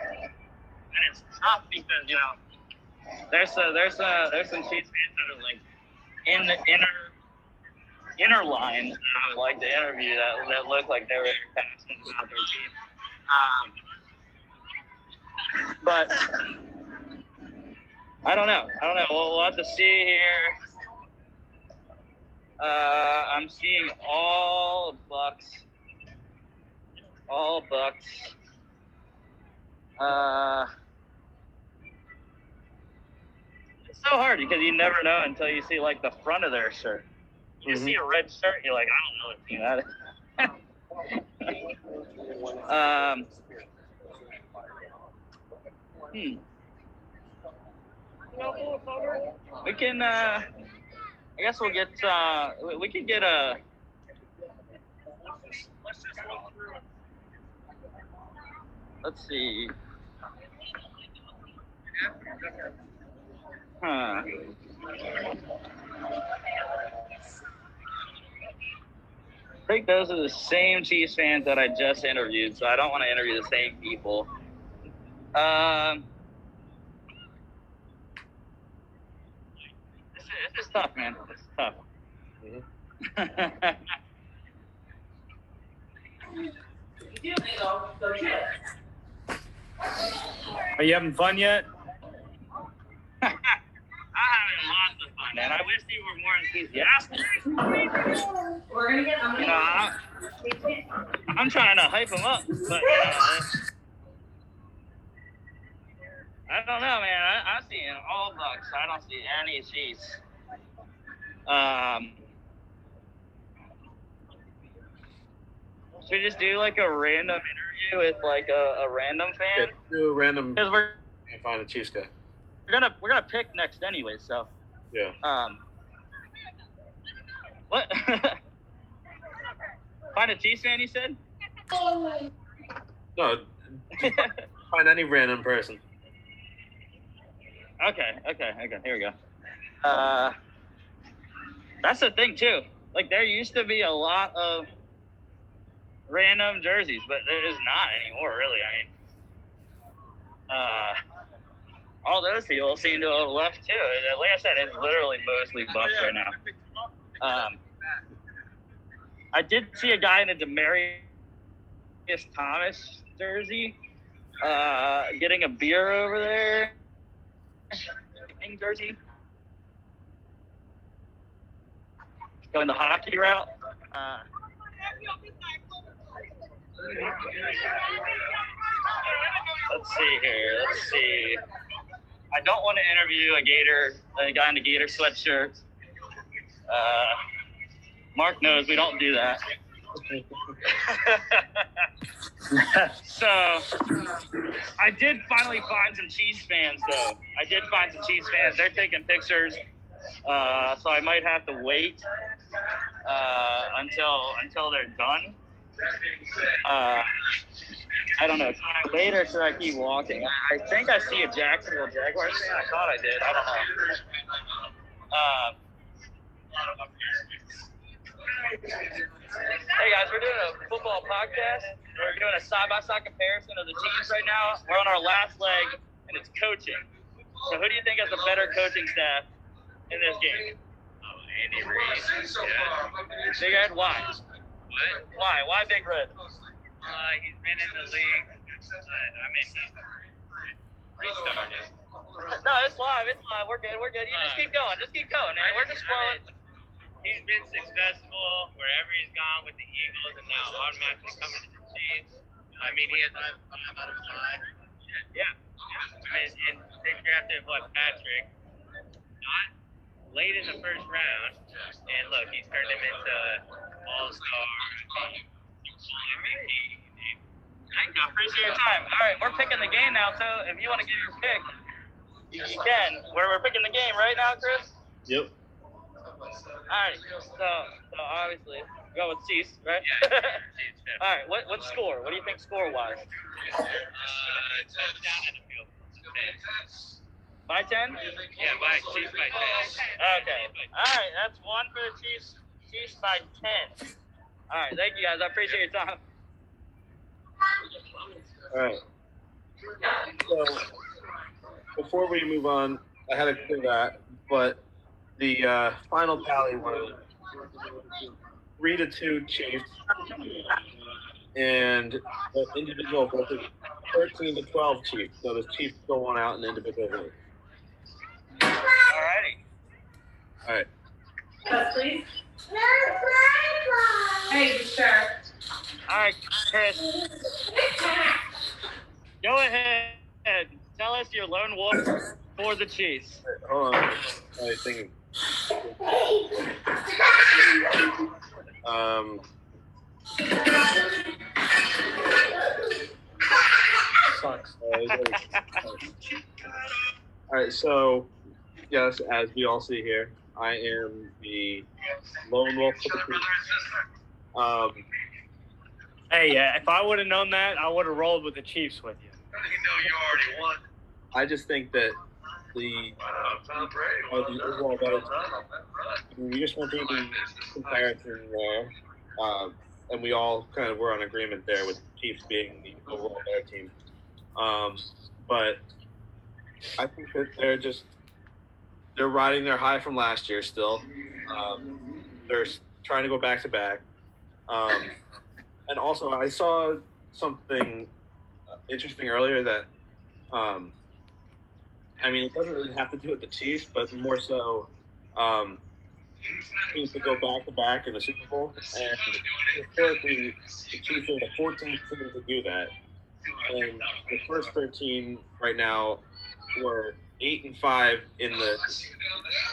and it's tough because you know there's a, there's a, there's some Chiefs fans that are like in the inner inner line I like to interview that that look like they were passionate about their team. Um, but I don't know. I don't know. We'll, we'll have to see here. Uh, I'm seeing all Bucks. All Bucks. Uh, it's so hard because you never know until you see like the front of their shirt. You see a red shirt, you're like, I don't know what team that is. um, hmm. We can. Uh, I guess we'll get. Uh, we- could get a. Let's see. Huh. I think those are the same Chiefs fans that I just interviewed, so I don't want to interview the same people. Um, this is, tough, man. This is tough. Are you having fun yet? I'm having lots of fun, man. I wish you were more enthusiastic. We're gonna get. I'm You know, gonna. I, I'm trying to hype them up, but you know, I don't know, man. I, I'm seeing all Bucks. I don't see any Chiefs. Um, should we just do like a random interview with like a, a random fan? Okay, do a random Because we're and find a Chiefs guy. we're gonna we're gonna pick next anyway. So Yeah. um, what? Find a Chiefs fan, you said? No, find any random person. Okay, okay, okay. Here we go. Uh, that's the thing too. Like there used to be a lot of random jerseys, but there is not anymore. Really, I mean, uh, all those people seem to have left too. Like I said, it's literally mostly Bucks right now. Um, I did see a guy in a Demaryius Thomas jersey, uh, getting a beer over there. In Jersey. Going the hockey route. Uh, let's see here. Let's see. I don't want to interview a Gator, a guy in a Gator sweatshirt. Uh, Mark knows we don't do that. so I did finally find some cheese fans, though. I did find some cheese fans. They're taking pictures, uh, so I might have to wait uh, until until they're done. Uh, I don't know. Or should I keep walking? I, think I see a Jacksonville Jaguars. I thought I did. I don't know. Uh, Hey guys, we're doing a football podcast. We're doing a side-by-side comparison of the teams right now. We're on our last leg, and it's coaching. So, who do you think has a better coaching staff in this game? Andy Reid. Yeah. Big Red, why? What? Why? Why Big Red? Uh, he's been in the league. Uh, I mean, he's restarted. No, it's live. It's live. We're good. We're good. You just keep going. Just keep going, man. We're just flowing. He's been successful wherever he's gone with the Eagles, and now automatically coming to the Chiefs. I mean, he has five out of five. Yeah. I mean, and they drafted what Patrick, not late in the first round, and look, he's turned him into all star. MVP. Thank you. Appreciate your time. All right, we're picking the game now. So, if you want to give your pick, you, you can. We're, we're picking the game right now, Chris. Yep. All right. So, so obviously, go with Chiefs, right? Yeah, Chiefs, yeah. All right. What what score? What do you think score wise? Uh, touchdown in the field. By ten? Yeah, by Chiefs by ten. Okay. All right. That's one for the Chiefs. Chiefs by ten. All right. Thank you guys. I appreciate your time. All right. So before we move on, I had to clear that, but the uh, final tally was three to two Chiefs, and the individual vote thirteen to twelve Chiefs. So the Chiefs still won out in individual vote. All righty. All right. Yes, please. Hey, sure. All right, Chris. Go ahead. Tell us your lone wolf for the Chiefs. Hold on. I think. Um. Sucks. All right, so yes, as we all see here, I am the lone wolf for the Chiefs. Um, Hey, yeah, if I would have known that, I would have rolled with the Chiefs with you. You know you already won. I just think that the Tom Brady. uh, the overall better. We just went through the comparison there, um, and we all kind of were on agreement there with Chiefs being the overall better team. Um, but I think that they're just they're riding their high from last year still. Um, they're trying to go back to back. Um, and also, I saw something uh, interesting earlier that, um, I mean, it doesn't really have to do with the Chiefs, but more so, um, teams to go back to back in the Super Bowl, and historically, the Chiefs are the 14th team to do that. And the first 13 right now were eight and five in the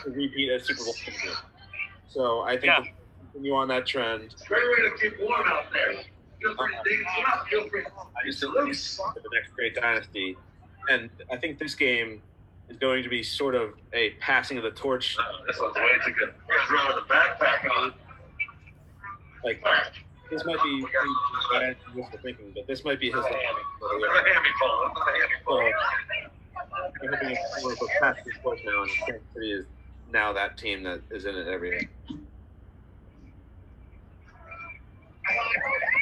to repeat as Super Bowl champion. So I think Yeah. we'll continue on that trend. Great way to keep warm out there. Feel free to dig up. Feel free. I just look for the next great dynasty, and I think this game is going to be sort of a passing of the torch. This one's way too good. We're gonna throw the backpack on. Like this might be bad wishful thinking, but this might be his last game for the year. Hammy ball. Hammy So, and now, and Kansas City is now that team that is in it every year.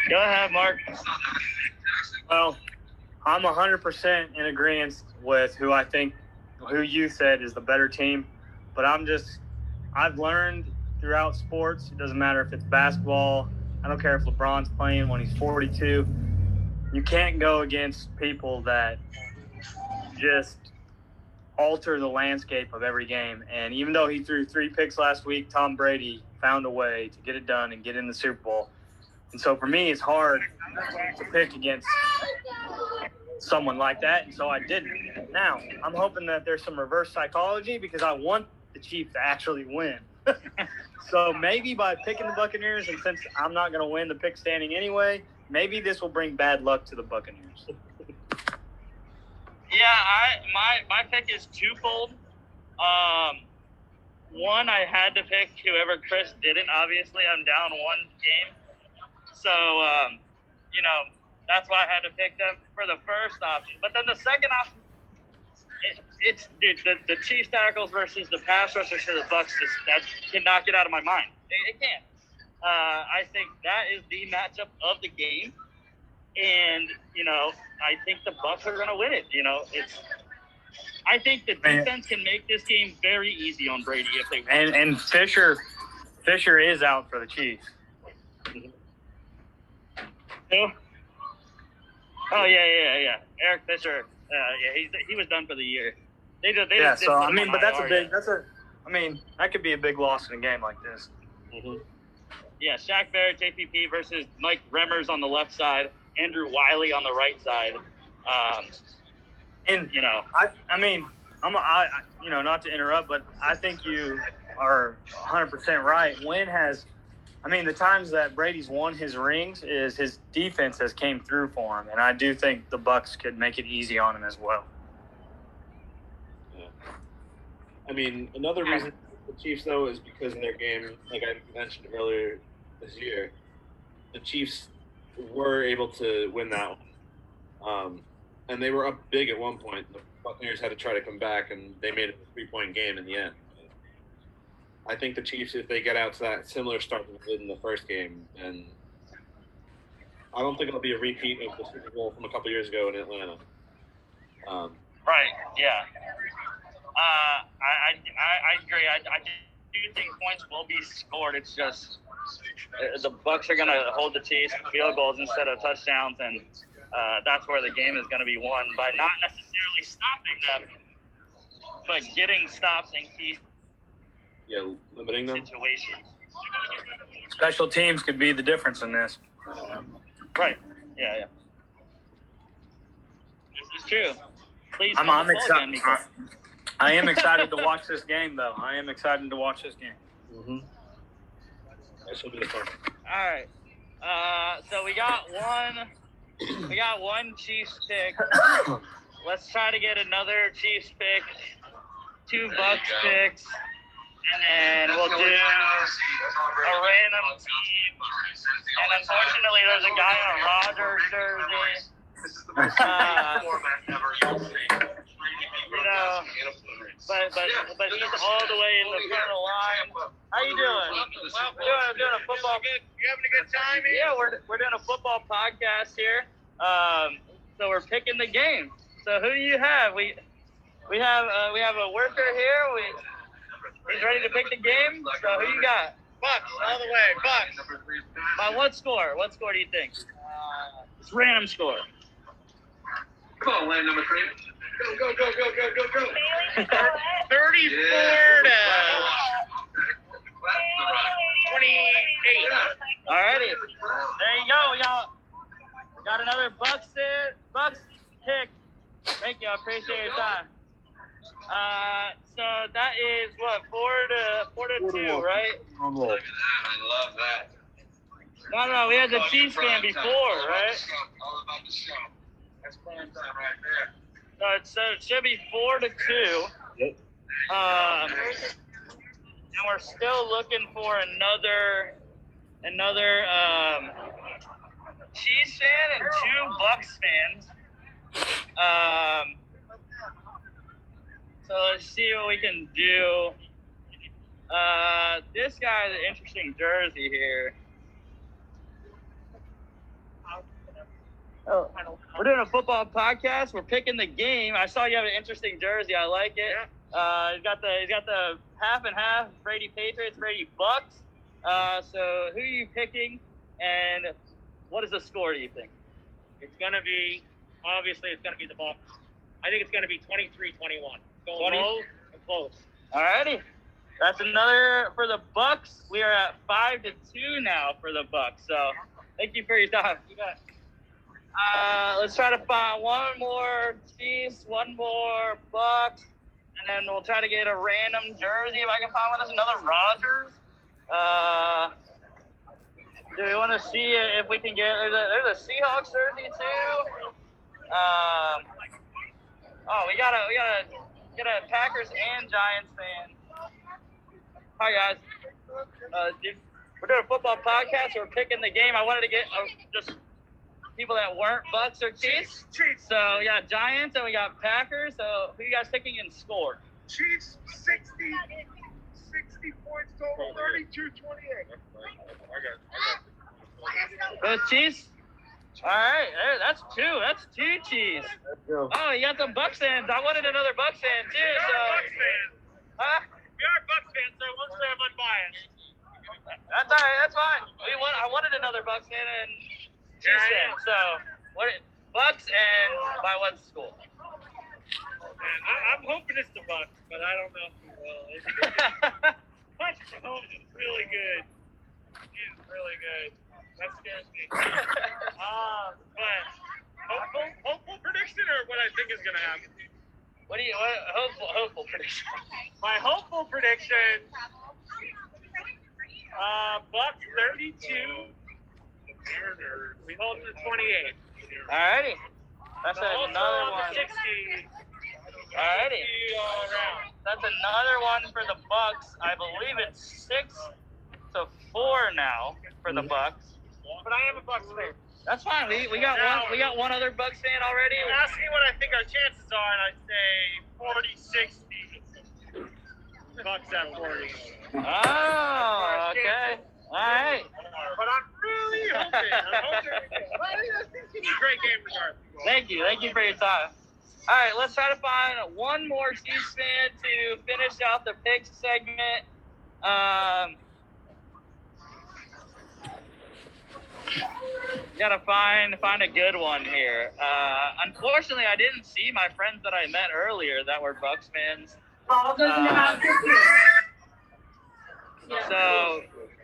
Go ahead, Mark. Well, I'm 100% in agreement with who I think, who you said is the better team. But I'm just, I've learned throughout sports, it doesn't matter if it's basketball, I don't care if LeBron's playing when he's 42, you can't go against people that just alter the landscape of every game. And even though he threw three picks last week, Tom Brady found a way to get it done and get in the Super Bowl. And so for me, it's hard to pick against someone like that, and so I didn't. Now I'm hoping that there's some reverse psychology because I want the Chiefs to actually win. so maybe by picking the Buccaneers, and since I'm not going to win the pick standing anyway, maybe this will bring bad luck to the Buccaneers. Yeah, I my my pick is twofold. Um, one, I had to pick whoever Chris didn't. Obviously, I'm down one game, so um, you know that's why I had to pick them for the first option. But then the second option, it, it's dude, the, the Chiefs tackles versus the pass rushers for the Bucks. Just that cannot get out of my mind. It, it can't. Uh, I think that is the matchup of the game, and you know I think the Bucks are going to win it. You know, it's. I think the Man. defense can make this game very easy on Brady if they. And and Fisher, Fisher is out for the Chiefs. Who? Oh yeah, yeah, yeah. Eric Fisher. Uh, yeah, he's he was done for the year. They just, they Yeah. did So I mean, but that's a big. yet. That's a. I mean, that could be a big loss in a game like this. Yeah, Shaq Barrett, JPP versus Mike Remmers on the left side, Andrew Wylie on the right side. Um, And you know, I, I mean, I'm, a, I, you know, not to interrupt, but I think you are 100% right. Wynn has, I mean, the times that Brady's won his rings is his defense has came through for him, and I do think the Bucks could make it easy on him as well. I mean, another reason the Chiefs though is because in their game, like I mentioned earlier this year, the Chiefs were able to win that one, um, and they were up big at one point. The Buccaneers had to try to come back, and they made it a three-point game in the end. I think the Chiefs, if they get out to that similar start they did in the first game, and I don't think it'll be a repeat of the Super Bowl from a couple years ago in Atlanta. Um, right? Yeah. Uh, I, I, I, agree. I, I do think points will be scored. It's just the Bucks are going to hold the Chiefs to field goals instead of touchdowns, and uh, that's where the game is going to be won by not necessarily stopping them, but getting stops and key yeah, limiting them. situations. Special teams could be the difference in this. Right. Yeah, yeah. This is true. Please. I'm, come I'm excited. I am excited to watch this game, though. I am excited to watch this game. Mm-hmm. That should be fun. All right. Uh, so we got one. We got one Chiefs pick. Let's try to get another Chiefs pick, two Bucks picks, and then we'll do a random team. And unfortunately, there's a guy in a Rodgers jersey. Uh, you know, but but but he's all the way in the front of the line. How you doing? I'm doing I'm doing a football. You having a good time here? Yeah, we're we're doing a football podcast here. Um, so we're picking the game. So who do you have? We we have uh, we have a worker here. We he's ready to pick the game. So who you got? Bucks, all the way, Bucks. By what score? What score do you think? It's random score. Come on, land number three. Go, go, go, go, go, go, go. 34 to 28. Alrighty. There you go. We got we got another Bucks in, Bucks kick. Thank you. I appreciate your time. Uh, so that is what four to four to two, right? Look at that! I love that. No, no, we had the Chiefs game before, right? All about the show. That's prime time right there. So it, so it should be four to two. Yep. Um, and we're still looking for another another um, Chiefs fan and two Bucks fans. Um, so let's see what we can do. Uh, this guy has an interesting jersey here. Oh, we're doing a football podcast. We're picking the game. I saw you have an interesting jersey. I like it. Uh, he's got the he's got the half and half Brady Patriots, Brady Bucks. Uh, so who are you picking, and what is the score? Do you think? It's going to be, obviously, it's going to be the Bucks. I think it's going to be 23 21. Going 20? low and close. Alrighty, that's another for the Bucks. We are at five to two now for the Bucks. So thank you for your time. You. Uh, let's try to find one more Chiefs, one more Bucks, and then we'll try to get a random jersey if I can find one. There's another Rodgers. Uh, do we want to see if we can get? There's a, there's a Seahawks jersey too. Um, oh, we got a we got a get a Packers and Giants fan. Hi guys. Uh, we're doing a football podcast. We're picking the game. I wanted to get uh, just people that weren't Bucks or Chiefs. Chiefs. So we got Giants and we got Packers. So who you guys picking in score? Chiefs 60, 60 points total, 32 28. The Chiefs. All right, there, that's two. That's two Chiefs. Oh, you got some Bucks fans. I wanted another Bucks fan too. We So, are Bucks fans. huh? We are Bucks fans, so we'll say I'm unbiased. That's all right. That's fine. We want. I wanted another Bucks fan and Chiefs Yeah, I fan. know. So what? Bucks and by what school? Man, I, I'm hoping it's the Bucks, but I don't know if we will. It's, Patrick Mahomes is really good. He's really good. That scares me. Um, but hopeful, hopeful prediction or what I think is going to happen? what do you? What, hopeful, hopeful prediction. My hopeful prediction: uh, Bucks 32. We hold to 28. Alrighty. That's So also another on one. the 60. Alrighty. 60 all around. That's another one for the Bucks. I believe it's six to four now for the mm-hmm. Bucks. But I am a Bucks fan. That's fine. We, we got one. We got one other Bucks fan already. You ask me what I think our chances are, and I say 40 60. Bucks at 40. Oh, okay. All right. But I'm really hoping. I'm hoping. Well, it's a great game regardless. Thank you. Thank you for your time. All right, let's try to find one more Chiefs fan to finish out the picks segment. Um, gotta find find a good one here. Uh, unfortunately, I didn't see my friends that I met earlier that were Bucks fans. All goes Uh, house. Yeah. So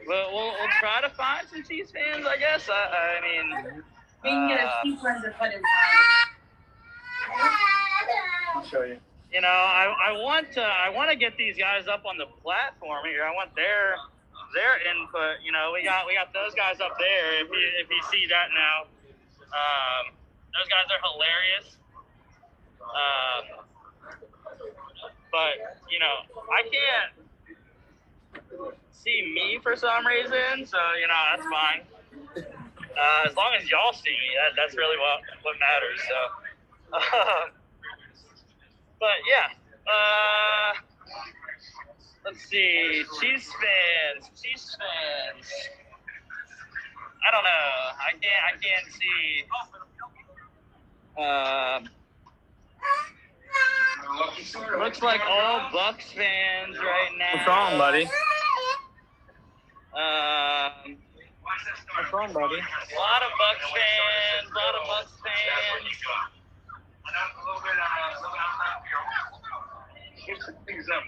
we'll, we'll, we'll try to find some Chiefs fans, I guess. I, I mean, We can get a uh, sequence to put inside. I'll show you. you know, I, I want to I want to get these guys up on the platform here. I want their their input. You know, we got we got those guys up there. If you if you see that now, um, those guys are hilarious. Um, but you know, I can't see me for some reason, so you know that's fine. Uh, as long as y'all see me, that, that's really what what matters. So. Um, but yeah, uh, let's see. Chiefs fans, Chiefs fans. I don't know. I can't. I can't see. Um, looks like all Bucks fans right now. What's wrong, buddy? Um, What's wrong, buddy? a lot of Bucks fans. A lot of Bucks fans.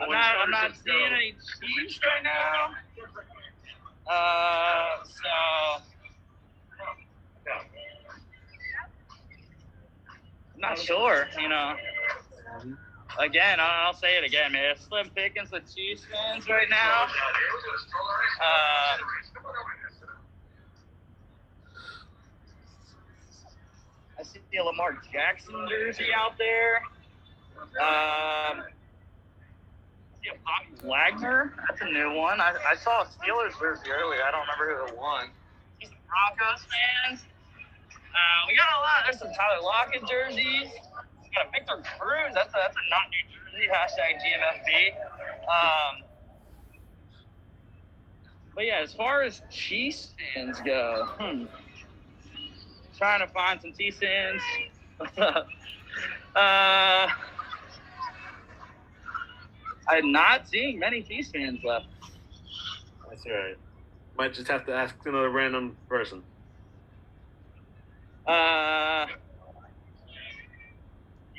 I'm not. I'm not seeing any Chiefs right now. Uh, so I'm not sure. You know, again, I'll say it again, man. Slim pickings with Chiefs fans right now. Uh, I see a Lamar Jackson jersey out there. Um, a Bobby Wagner. That's a new one. I, I saw a Steelers jersey earlier. I don't remember who it won. Some Broncos fans. Uh, we got a lot. There's some Tyler Lockett jerseys. Got a Victor Cruz. That's a, that's a not new jersey. Hashtag GMFB. Um, but yeah, as far as Chiefs fans go, hmm, trying to find some Chiefs fans. uh, I'm not seeing many Chiefs fans left. That's all right. Might just have to ask another random person. Uh,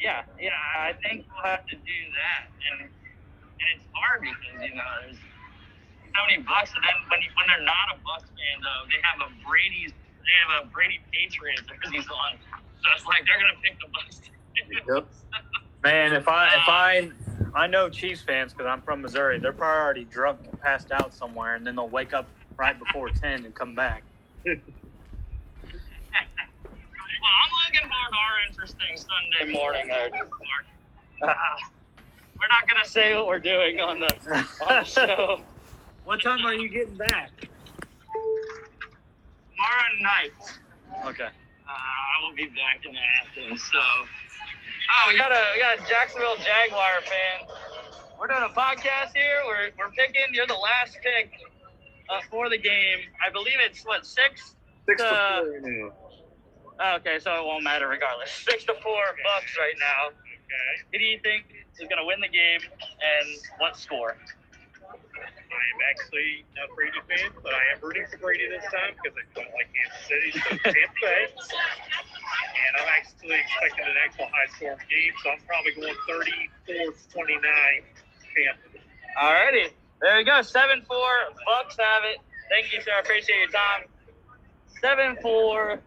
yeah, yeah, I think we'll have to do that, and, and it's hard because you know there's so many Bucks, and then when you, when they're not a Bucks fan though, they have a Brady's, they have a Brady Patriots jerseys on, so it's like they're gonna pick the Bucks. Yep. Man, if I if I I know Chiefs fans because I'm from Missouri, they're probably already drunk and passed out somewhere, and then they'll wake up right before ten and come back. Well, I'm looking forward to our interesting Sunday morning. Uh, uh, we're not gonna say what we're doing on the, on the show What time are you getting back? tomorrow night. Okay. Uh, I will be back in Athens. So, oh, we got a we got a Jacksonville Jaguar fan. We're doing a podcast here. We're we're picking. You're the last pick uh, for the game. I believe it's what six. Six to Uh, four now. Okay, so it won't matter regardless. Six to four Bucks right now. Okay. Who do you think is going to win the game, and what score? I am actually not a Brady fan, but I am rooting for Brady this time because I don't like Kansas City, so Tampa Bay. And I'm actually expecting an actual high scoring game, so I'm probably going 34 29 Tampa. Alrighty, there you go. Seven four Bucks have it. Thank you, sir. I appreciate your time. Seven four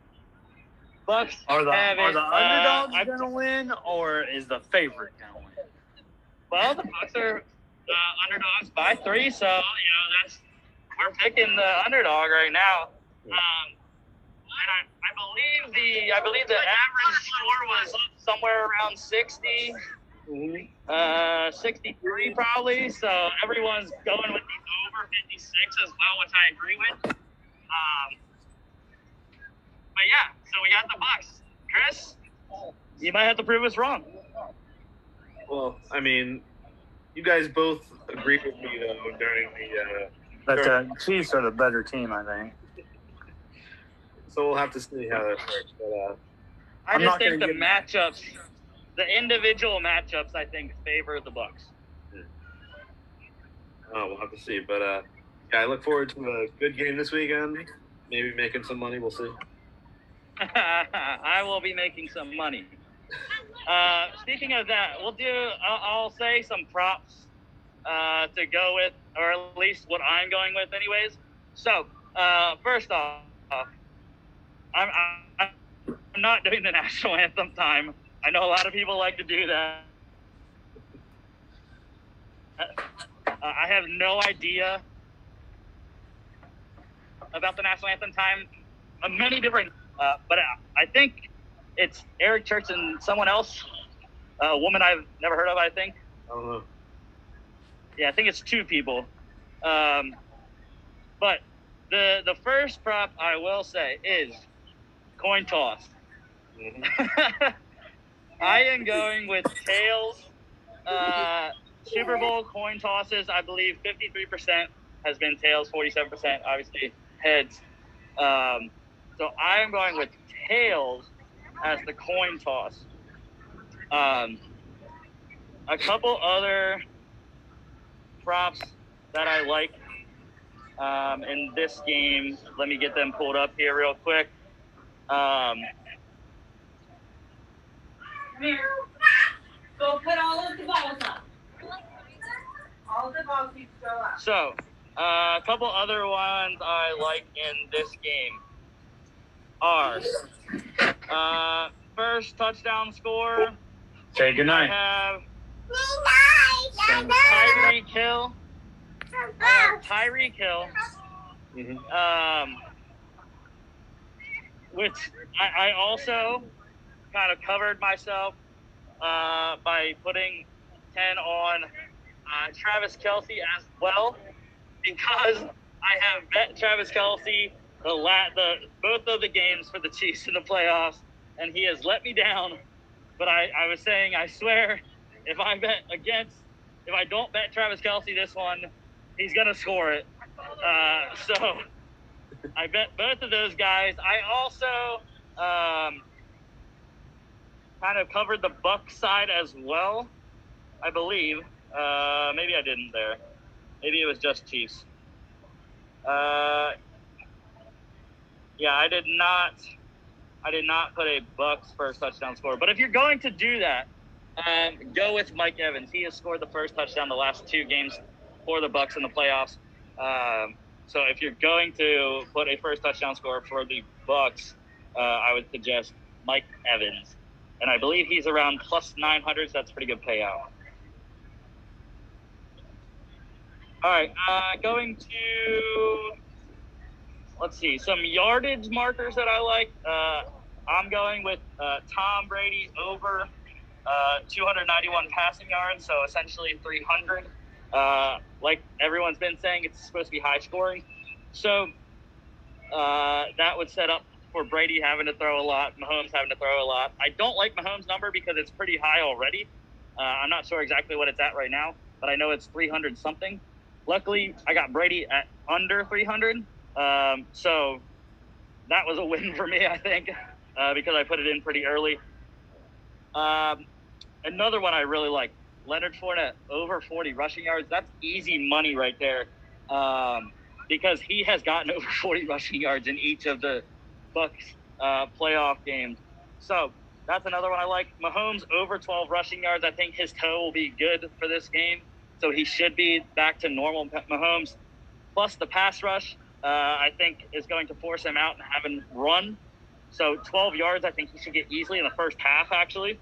Bucks Are the have are it. the Uh, underdogs I- gonna win, or is the favorite gonna win? Well, the Bucks are uh, underdogs by three, so you know that's we're picking the underdog right now. Um, and I, I believe the I believe the average score was somewhere around 60, uh, 63 probably. So everyone's going with the over 56 as well, which I agree with. Um, but yeah, so we got the Bucks. Chris, you might have to prove us wrong. Well, I mean, you guys both agreed with me though during the. Uh, But Sure. the Chiefs are the better team, I think. so we'll have to see how that works. But uh, I I'm just think the matchups, the individual matchups, I think favor the Bucks. oh, we'll have to see. But uh, yeah, I look forward to a good game this weekend. Maybe making some money. We'll see. I will be making some money. Uh, speaking of that, we'll do. I'll, I'll say some props uh, to go with, or at least what I'm going with, anyways. So uh, first off, I'm, I'm I'm not doing the national anthem time. I know a lot of people like to do that. Uh, I have no idea about the national anthem time. Uh, many different, uh, but I, I think it's Eric Church and someone else, a woman I've never heard of. I think. I don't know. Yeah, I think it's two people. Um, but the the first prop I will say is coin toss. Mhm. I am going with tails. Uh, Super Bowl coin tosses, I believe 53% has been tails, 47% obviously heads. Um, so I am going with tails as the coin toss. Um, a couple other props that I like um, in this game. Let me get them pulled up here real quick. Um, Here. Go put all of the balls up. All the balls need to go up. So, Uh, a couple other ones I like in this game are uh, first touchdown score. Say good I night. have Tyreek Hill. I have Tyreek Hill. Mhm. Um, which I, I also kind of covered myself uh, by putting 10 on uh, Travis Kelce as well because I have bet Travis Kelce the, la- the both of the games for the Chiefs in the playoffs, and he has let me down. But I, I was saying, I swear, if I bet against, if I don't bet Travis Kelce this one, he's gonna score it. Uh, so I bet both of those guys. I also um, kind of covered the Buck side as well, I believe. Uh, maybe I didn't there. Maybe it was just Chiefs. Uh, yeah, I did not. I did not put a Bucks first touchdown score. But if you're going to do that, um, go with Mike Evans. He has scored the first touchdown the last two games for the Bucks in the playoffs. Um, so if you're going to put a first touchdown score for the Bucks, uh, I would suggest Mike Evans, and I believe he's around plus 900. So that's pretty good payout. All right, uh, going to let's see some yardage markers that I like. Uh, I'm going with uh, Tom Brady over uh, 291 passing yards, so essentially 300. Uh, like everyone's been saying, it's supposed to be high scoring. So uh, that would set up for Brady having to throw a lot, Mahomes having to throw a lot. I don't like Mahomes' number because it's pretty high already. Uh, I'm not sure exactly what it's at right now, but I know it's 300 something. Luckily, I got Brady at under 300. Um, so that was a win for me, I think, uh, because I put it in pretty early. Um, another one I really like Leonard Fournette over 40 rushing yards. That's easy money right there um, because he has gotten over 40 rushing yards in each of the Bucks uh, playoff games. So that's another one I like. Mahomes over 12 rushing yards. I think his toe will be good for this game. So he should be back to normal Mahomes. Plus the pass rush, uh, I think, is going to force him out and have him run. So 12 yards, I think he should get easily in the first half, actually.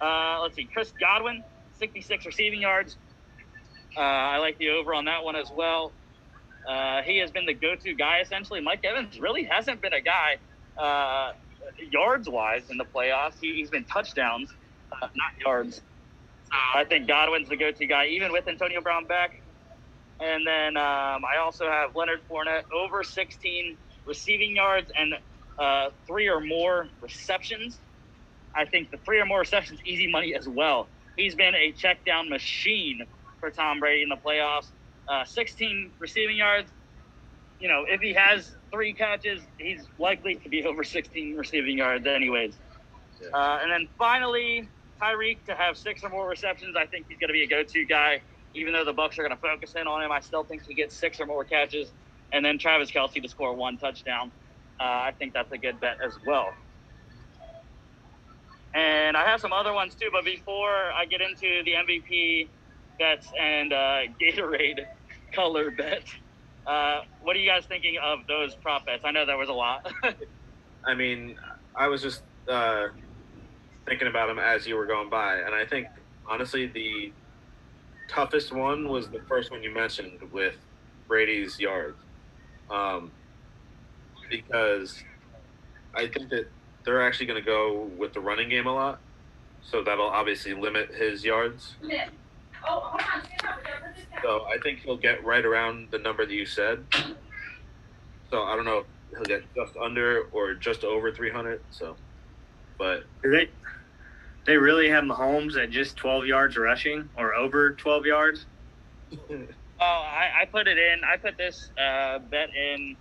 Uh, let's see, Chris Godwin, 66 receiving yards. Uh, I like the over on that one as well. Uh, he has been the go-to guy essentially. Mike Evans really hasn't been a guy uh, yards-wise in the playoffs. He, has been touchdowns, uh, not yards. I think Godwin's the go-to guy, even with Antonio Brown back. And then um, I also have Leonard Fournette over 16 receiving yards and uh, three or more receptions. I think the three or more receptions, easy money as well. He's been a check down machine for Tom Brady in the playoffs. Uh, 16 receiving yards. You know, if he has three catches, he's likely to be over 16 receiving yards, anyways. Yeah. Uh, and then finally, Tyreek to have six or more receptions. I think he's going to be a go-to guy. Even though the Bucks are going to focus in on him, I still think he gets six or more catches. And then Travis Kelce to score one touchdown. Uh, I think that's a good bet as well. And I have some other ones too, but before I get into the MVP bets and uh, Gatorade color bet, uh, what are you guys thinking of those prop bets? I know there was a lot. I mean, I was just uh, thinking about them as you were going by, and I think honestly the toughest one was the first one you mentioned with Brady's yards, um, because I think that they're actually going to go with the running game a lot, so that'll obviously limit his yards. So I think he'll get right around the number that you said. So I don't know if he'll get just under or just over 300. So, but they really have Mahomes at just 12 yards rushing or over 12 yards? Oh, I, I put it in. I put this uh, bet in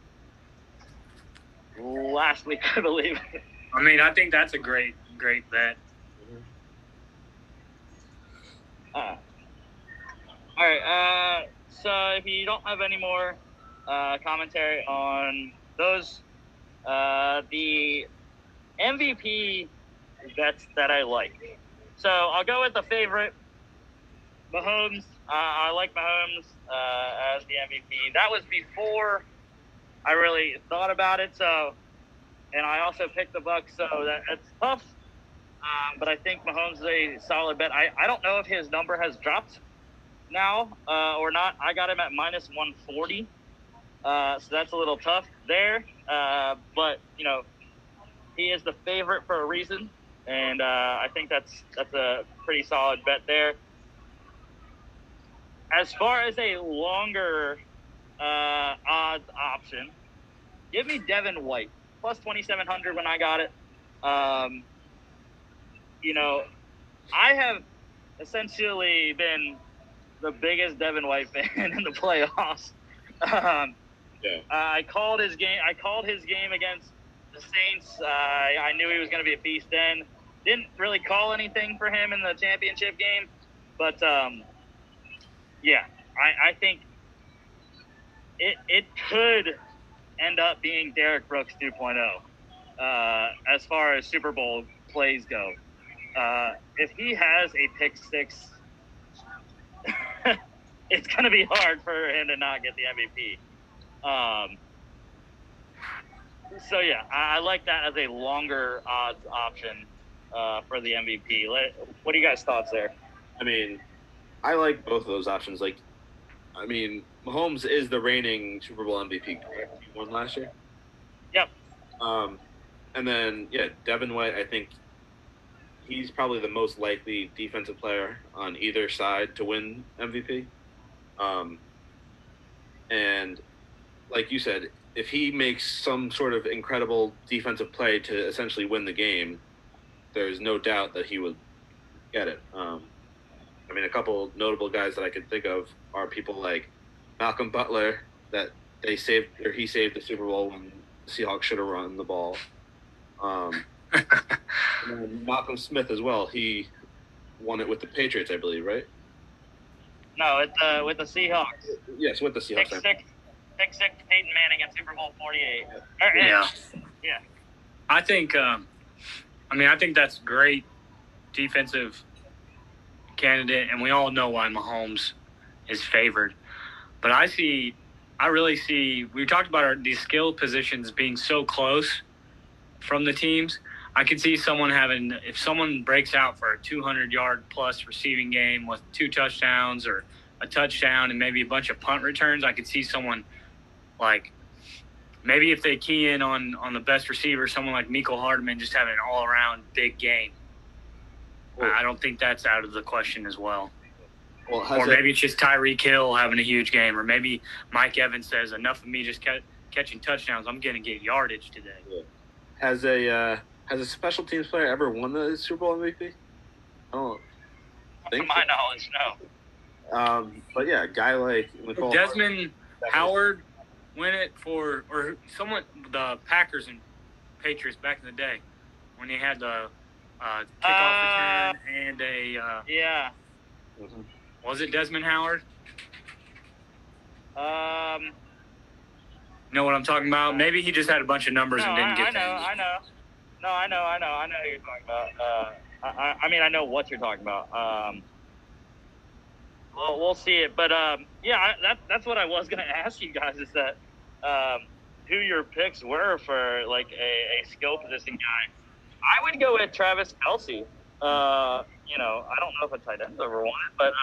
last week, I believe. I mean, I think that's a great great bet. Uh, all right. Uh, so if you don't have any more uh, commentary on those, uh, the MVP bets that I like. So I'll go with the favorite, Mahomes I like Mahomes uh, as the MVP. That was before I really thought about it. So, and I also picked the Bucks. So that it's tough. Um, but I think Mahomes is a solid bet. I, I don't know if his number has dropped now uh, or not. I got him at minus 140. Uh, so that's a little tough there. Uh, but, you know, he is the favorite for a reason. And uh, I think that's that's a pretty solid bet there. As far as a longer uh, odds option, give me Devin White plus 2,700 when I got it. Um, you know, I have essentially been the biggest Devin White fan in the playoffs. Um, Yeah. uh, I called his game. I called his game against the Saints. Uh, I knew he was going to be a beast then. Didn't really call anything for him in the championship game, but um, yeah, I, I think it it could end up being Derrick Brooks 2.0 uh, as far as Super Bowl plays go. Uh, if he has a pick six, it's going to be hard for him to not get the MVP. Um, so yeah, I, I like that as a longer odds option uh, for the MVP. Let, what are you guys' thoughts there? I mean, I like both of those options. Like, I mean, Mahomes is the reigning Super Bowl MVP. Correct? He won last year. Yep. Um, and then yeah, Devin White. I think he's probably the most likely defensive player on either side to win MVP. Um, and like you said, if he makes some sort of incredible defensive play to essentially win the game, there's no doubt that he would get it. Um, I mean, a couple notable guys that I could think of are people like Malcolm Butler, that they saved or he saved the Super Bowl when the Seahawks should have run the ball. Um, and Malcolm Smith as well. He won it with the Patriots, I believe, right? No, it's uh, with the Seahawks. Yes, with the Seahawks. six, six, Peyton Manning at Super Bowl 48. Or, Yeah. Yeah. I think, um, I mean, I think that's great defensive candidate, and we all know why Mahomes is favored. But I see, I really see. We talked about our, these skill positions being so close from the teams. I could see someone having, if someone breaks out for a 200 yard plus receiving game with two touchdowns or a touchdown and maybe a bunch of punt returns, I could see someone like maybe if they key in on on the best receiver, someone like Mecole Hardman just having an all around big game. Well- I don't think that's out of the question as well. Well, Or it- maybe it's just Tyreek Hill having a huge game, or maybe Mike Evans says enough of me just ca- catching touchdowns. I'm going to get yardage today. has a uh, has a special teams player ever won the Super Bowl MVP? I don't To think. my knowledge, no. Um, but yeah, a guy like Nicole Desmond Howard win it for, or someone, the Packers and Patriots back in the day when they had the uh, kickoff Uh, return and a, uh, Yeah. Was it Desmond Howard? Um, Know what I'm talking about? Maybe he just had a bunch of numbers no, and didn't I, get I know, them. I know. No, I know, I know, I know who you're talking about. Uh, I, I- I mean, I know what you're talking about. Um, well, we'll see it, but um, yeah, I, that, that's what I was gonna ask you guys is that um, who your picks were for like a, a skill position guy. I would go with Travis Kelce. Uh, you know, I don't know if a tight end's ever won it, but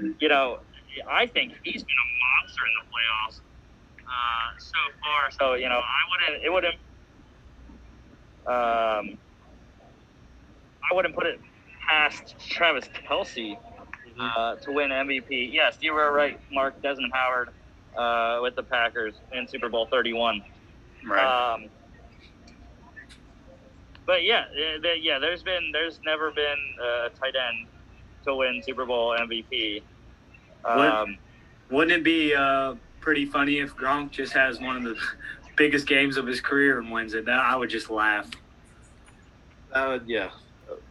um, you know, I think he's been a monster in the playoffs uh, so far. So you know, I wouldn't. It wouldn't. Um, I wouldn't put it past Travis Kelce uh, to win MVP. Yes, you were right, Mark Desmond Howard uh, with the Packers in Super Bowl Thirty One. Right. Um, but yeah, eh, yeah. There's been, there's never been a tight end to win Super Bowl MVP. Um, Wouldn't it be uh, pretty funny if Gronk just has one of the biggest games of his career and wins it? That I would just laugh. That would, yeah.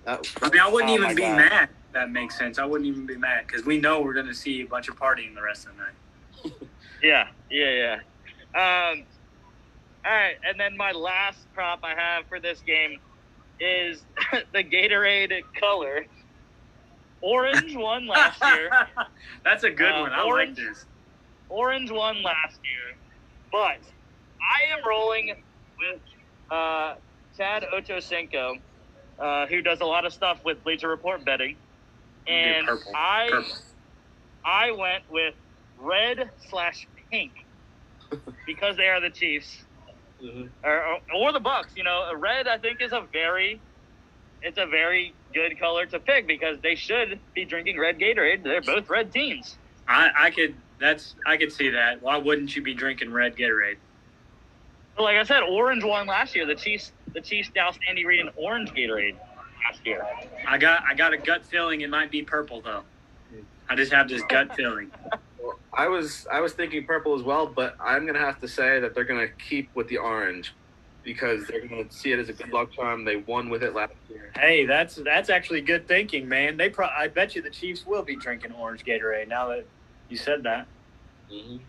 That, I mean, I wouldn't Oh even be God. mad. if That makes sense. I wouldn't even be mad because we know we're going to see a bunch of partying the rest of the night. Yeah, yeah, yeah. Um, all right, and then my last prop I have for this game is the Gatorade color. Orange won last year. That's a good Uh, one. I orange- like this. Orange won last year, but I am rolling with uh, Chad Ochocinco, uh, who does a lot of stuff with Bleacher Report betting, and purple. I Purple. I went with red slash pink because they are the Chiefs Mhm. or, or the Bucks. You know, red I think is a very it's a very good color to pick because they should be drinking red Gatorade. They're both red teams. I, I could. That's. I could see that. Why wouldn't you be drinking red Gatorade? Like I said, orange won last year. The Chiefs the Chiefs doused Andy Reid in orange Gatorade last year. I got. I got a gut feeling it might be purple though. I just have this gut feeling. I was I was thinking purple as well, but I'm gonna have to say that they're gonna keep with the orange because they're gonna see it as a good luck charm. They won with it last year. Hey, that's that's actually good thinking, man. They. Pro- I bet you the Chiefs will be drinking orange Gatorade now that you said that.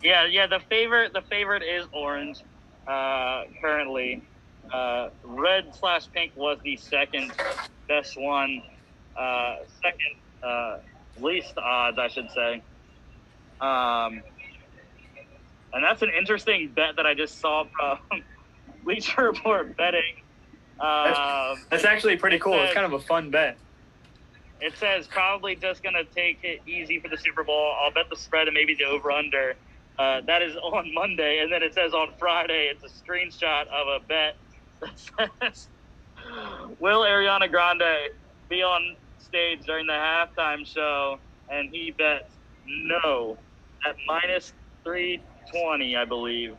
Yeah, yeah. The favorite the favorite is orange uh, currently. Uh, red slash pink was the second best one. Uh, second uh, least odds, I should say. Um, and that's an interesting bet that I just saw from Bleacher Report betting. Um, That's actually pretty cool. It's says- kind of a fun bet. it says probably just gonna take it easy for the Super Bowl. I'll bet the spread and maybe the over under. Uh, that is on Monday, and then it says on Friday it's a screenshot of a bet that says, "Will Ariana Grande be on stage during the halftime show?" And he bets no at minus three twenty, I believe.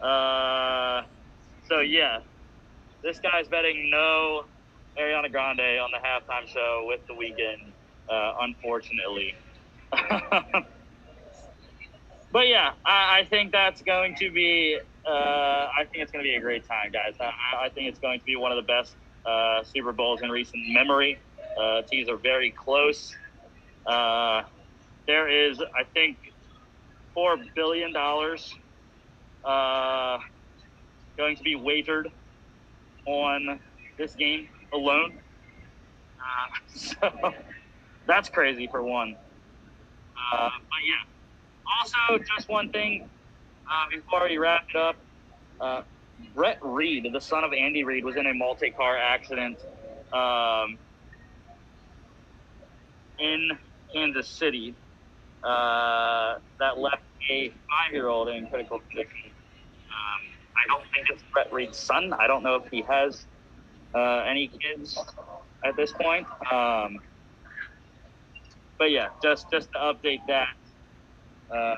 Uh, so yeah, this guy's betting no Ariana Grande on the halftime show with The Weeknd, uh, unfortunately. but yeah, I, I think that's going to be. Uh, I think it's going to be a great time, guys. I, I think it's going to be one of the best uh, Super Bowls in recent memory. Uh, teams are very close. Uh, there is, I think, four billion dollars uh, going to be wagered on this game alone. Uh, so that's crazy for one. Uh, but yeah. Also, just one thing uh, before we wrap it up. Uh, Britt Reid, the son of Andy Reid, was in a multi-car accident um, in Kansas City uh, that left a five-year-old in critical condition. Um, I don't think it's Britt Reid's son. I don't know if he has uh, any kids at this point. Um, but yeah, just just to update that uh,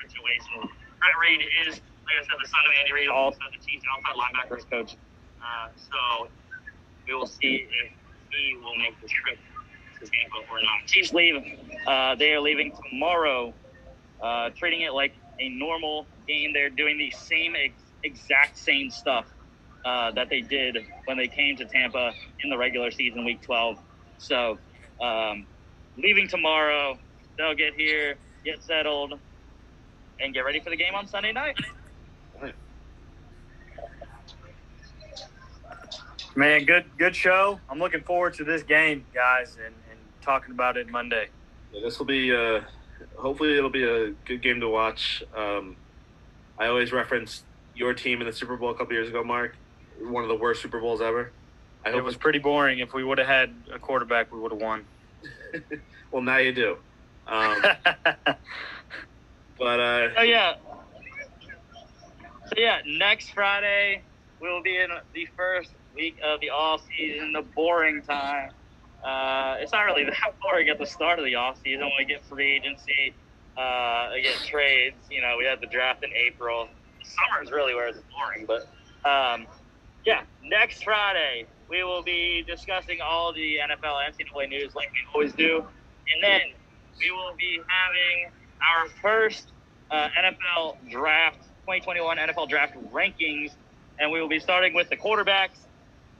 situation. Britt Reid is, like I said, the son of Andy Reid, also the Chiefs outside linebackers coach. Uh, so we will see if he will make the trip to Tampa or not. Chiefs leave. Uh, they are leaving tomorrow, uh, treating it like a normal game. They're doing the same ex- exact same stuff uh, that they did when they came to Tampa in the regular season, Week 12. So, um, leaving tomorrow, they'll get here, get settled, and get ready for the game on Sunday night. Man, good good show. I'm looking forward to this game, guys, and, and talking about it Monday. Yeah, this will be. Uh, hopefully, it'll be a good game to watch. Um, I always reference your team in the Super Bowl a couple years ago, Mark. One of the worst Super Bowls ever. I It hope was pretty boring. If we would have had a quarterback, we would have won. well, now you do. Um, but uh, Oh yeah. So yeah, next Friday we will be in the first week of the off season, the boring time. Uh, it's not really that boring at the start of the offseason. when we get free agency, uh, we get trades. You know, we had the draft in April. Summer is really where it's boring, but um, yeah, next Friday we will be discussing all the NFL and NCAA news like we always do, and then we will be having our first uh, NFL draft, 2021 NFL draft rankings, and we will be starting with the quarterbacks.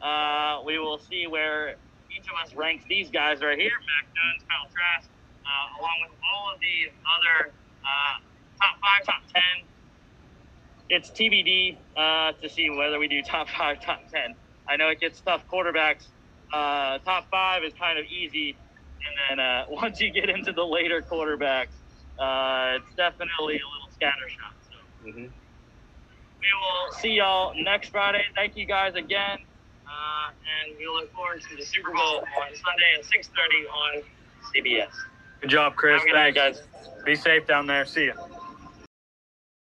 Uh, we will see where each of us ranks these guys right here, Mac Jones, Kyle Trask, uh, along with all of these other uh, top five, top ten. It's TBD uh, to see whether we do top five, top ten. I know it gets tough quarterbacks. Uh, top five is kind of easy and then uh, once you get into the later quarterbacks, uh, it's definitely a little scattershot. So Mm-hmm. we will see y'all next Friday. Thank you guys again, uh, and we look forward to the Super Bowl on Sunday at 6:30 on CBS. Good job, Chris. Have a good night, Thanks. guys. Be safe down there. See you.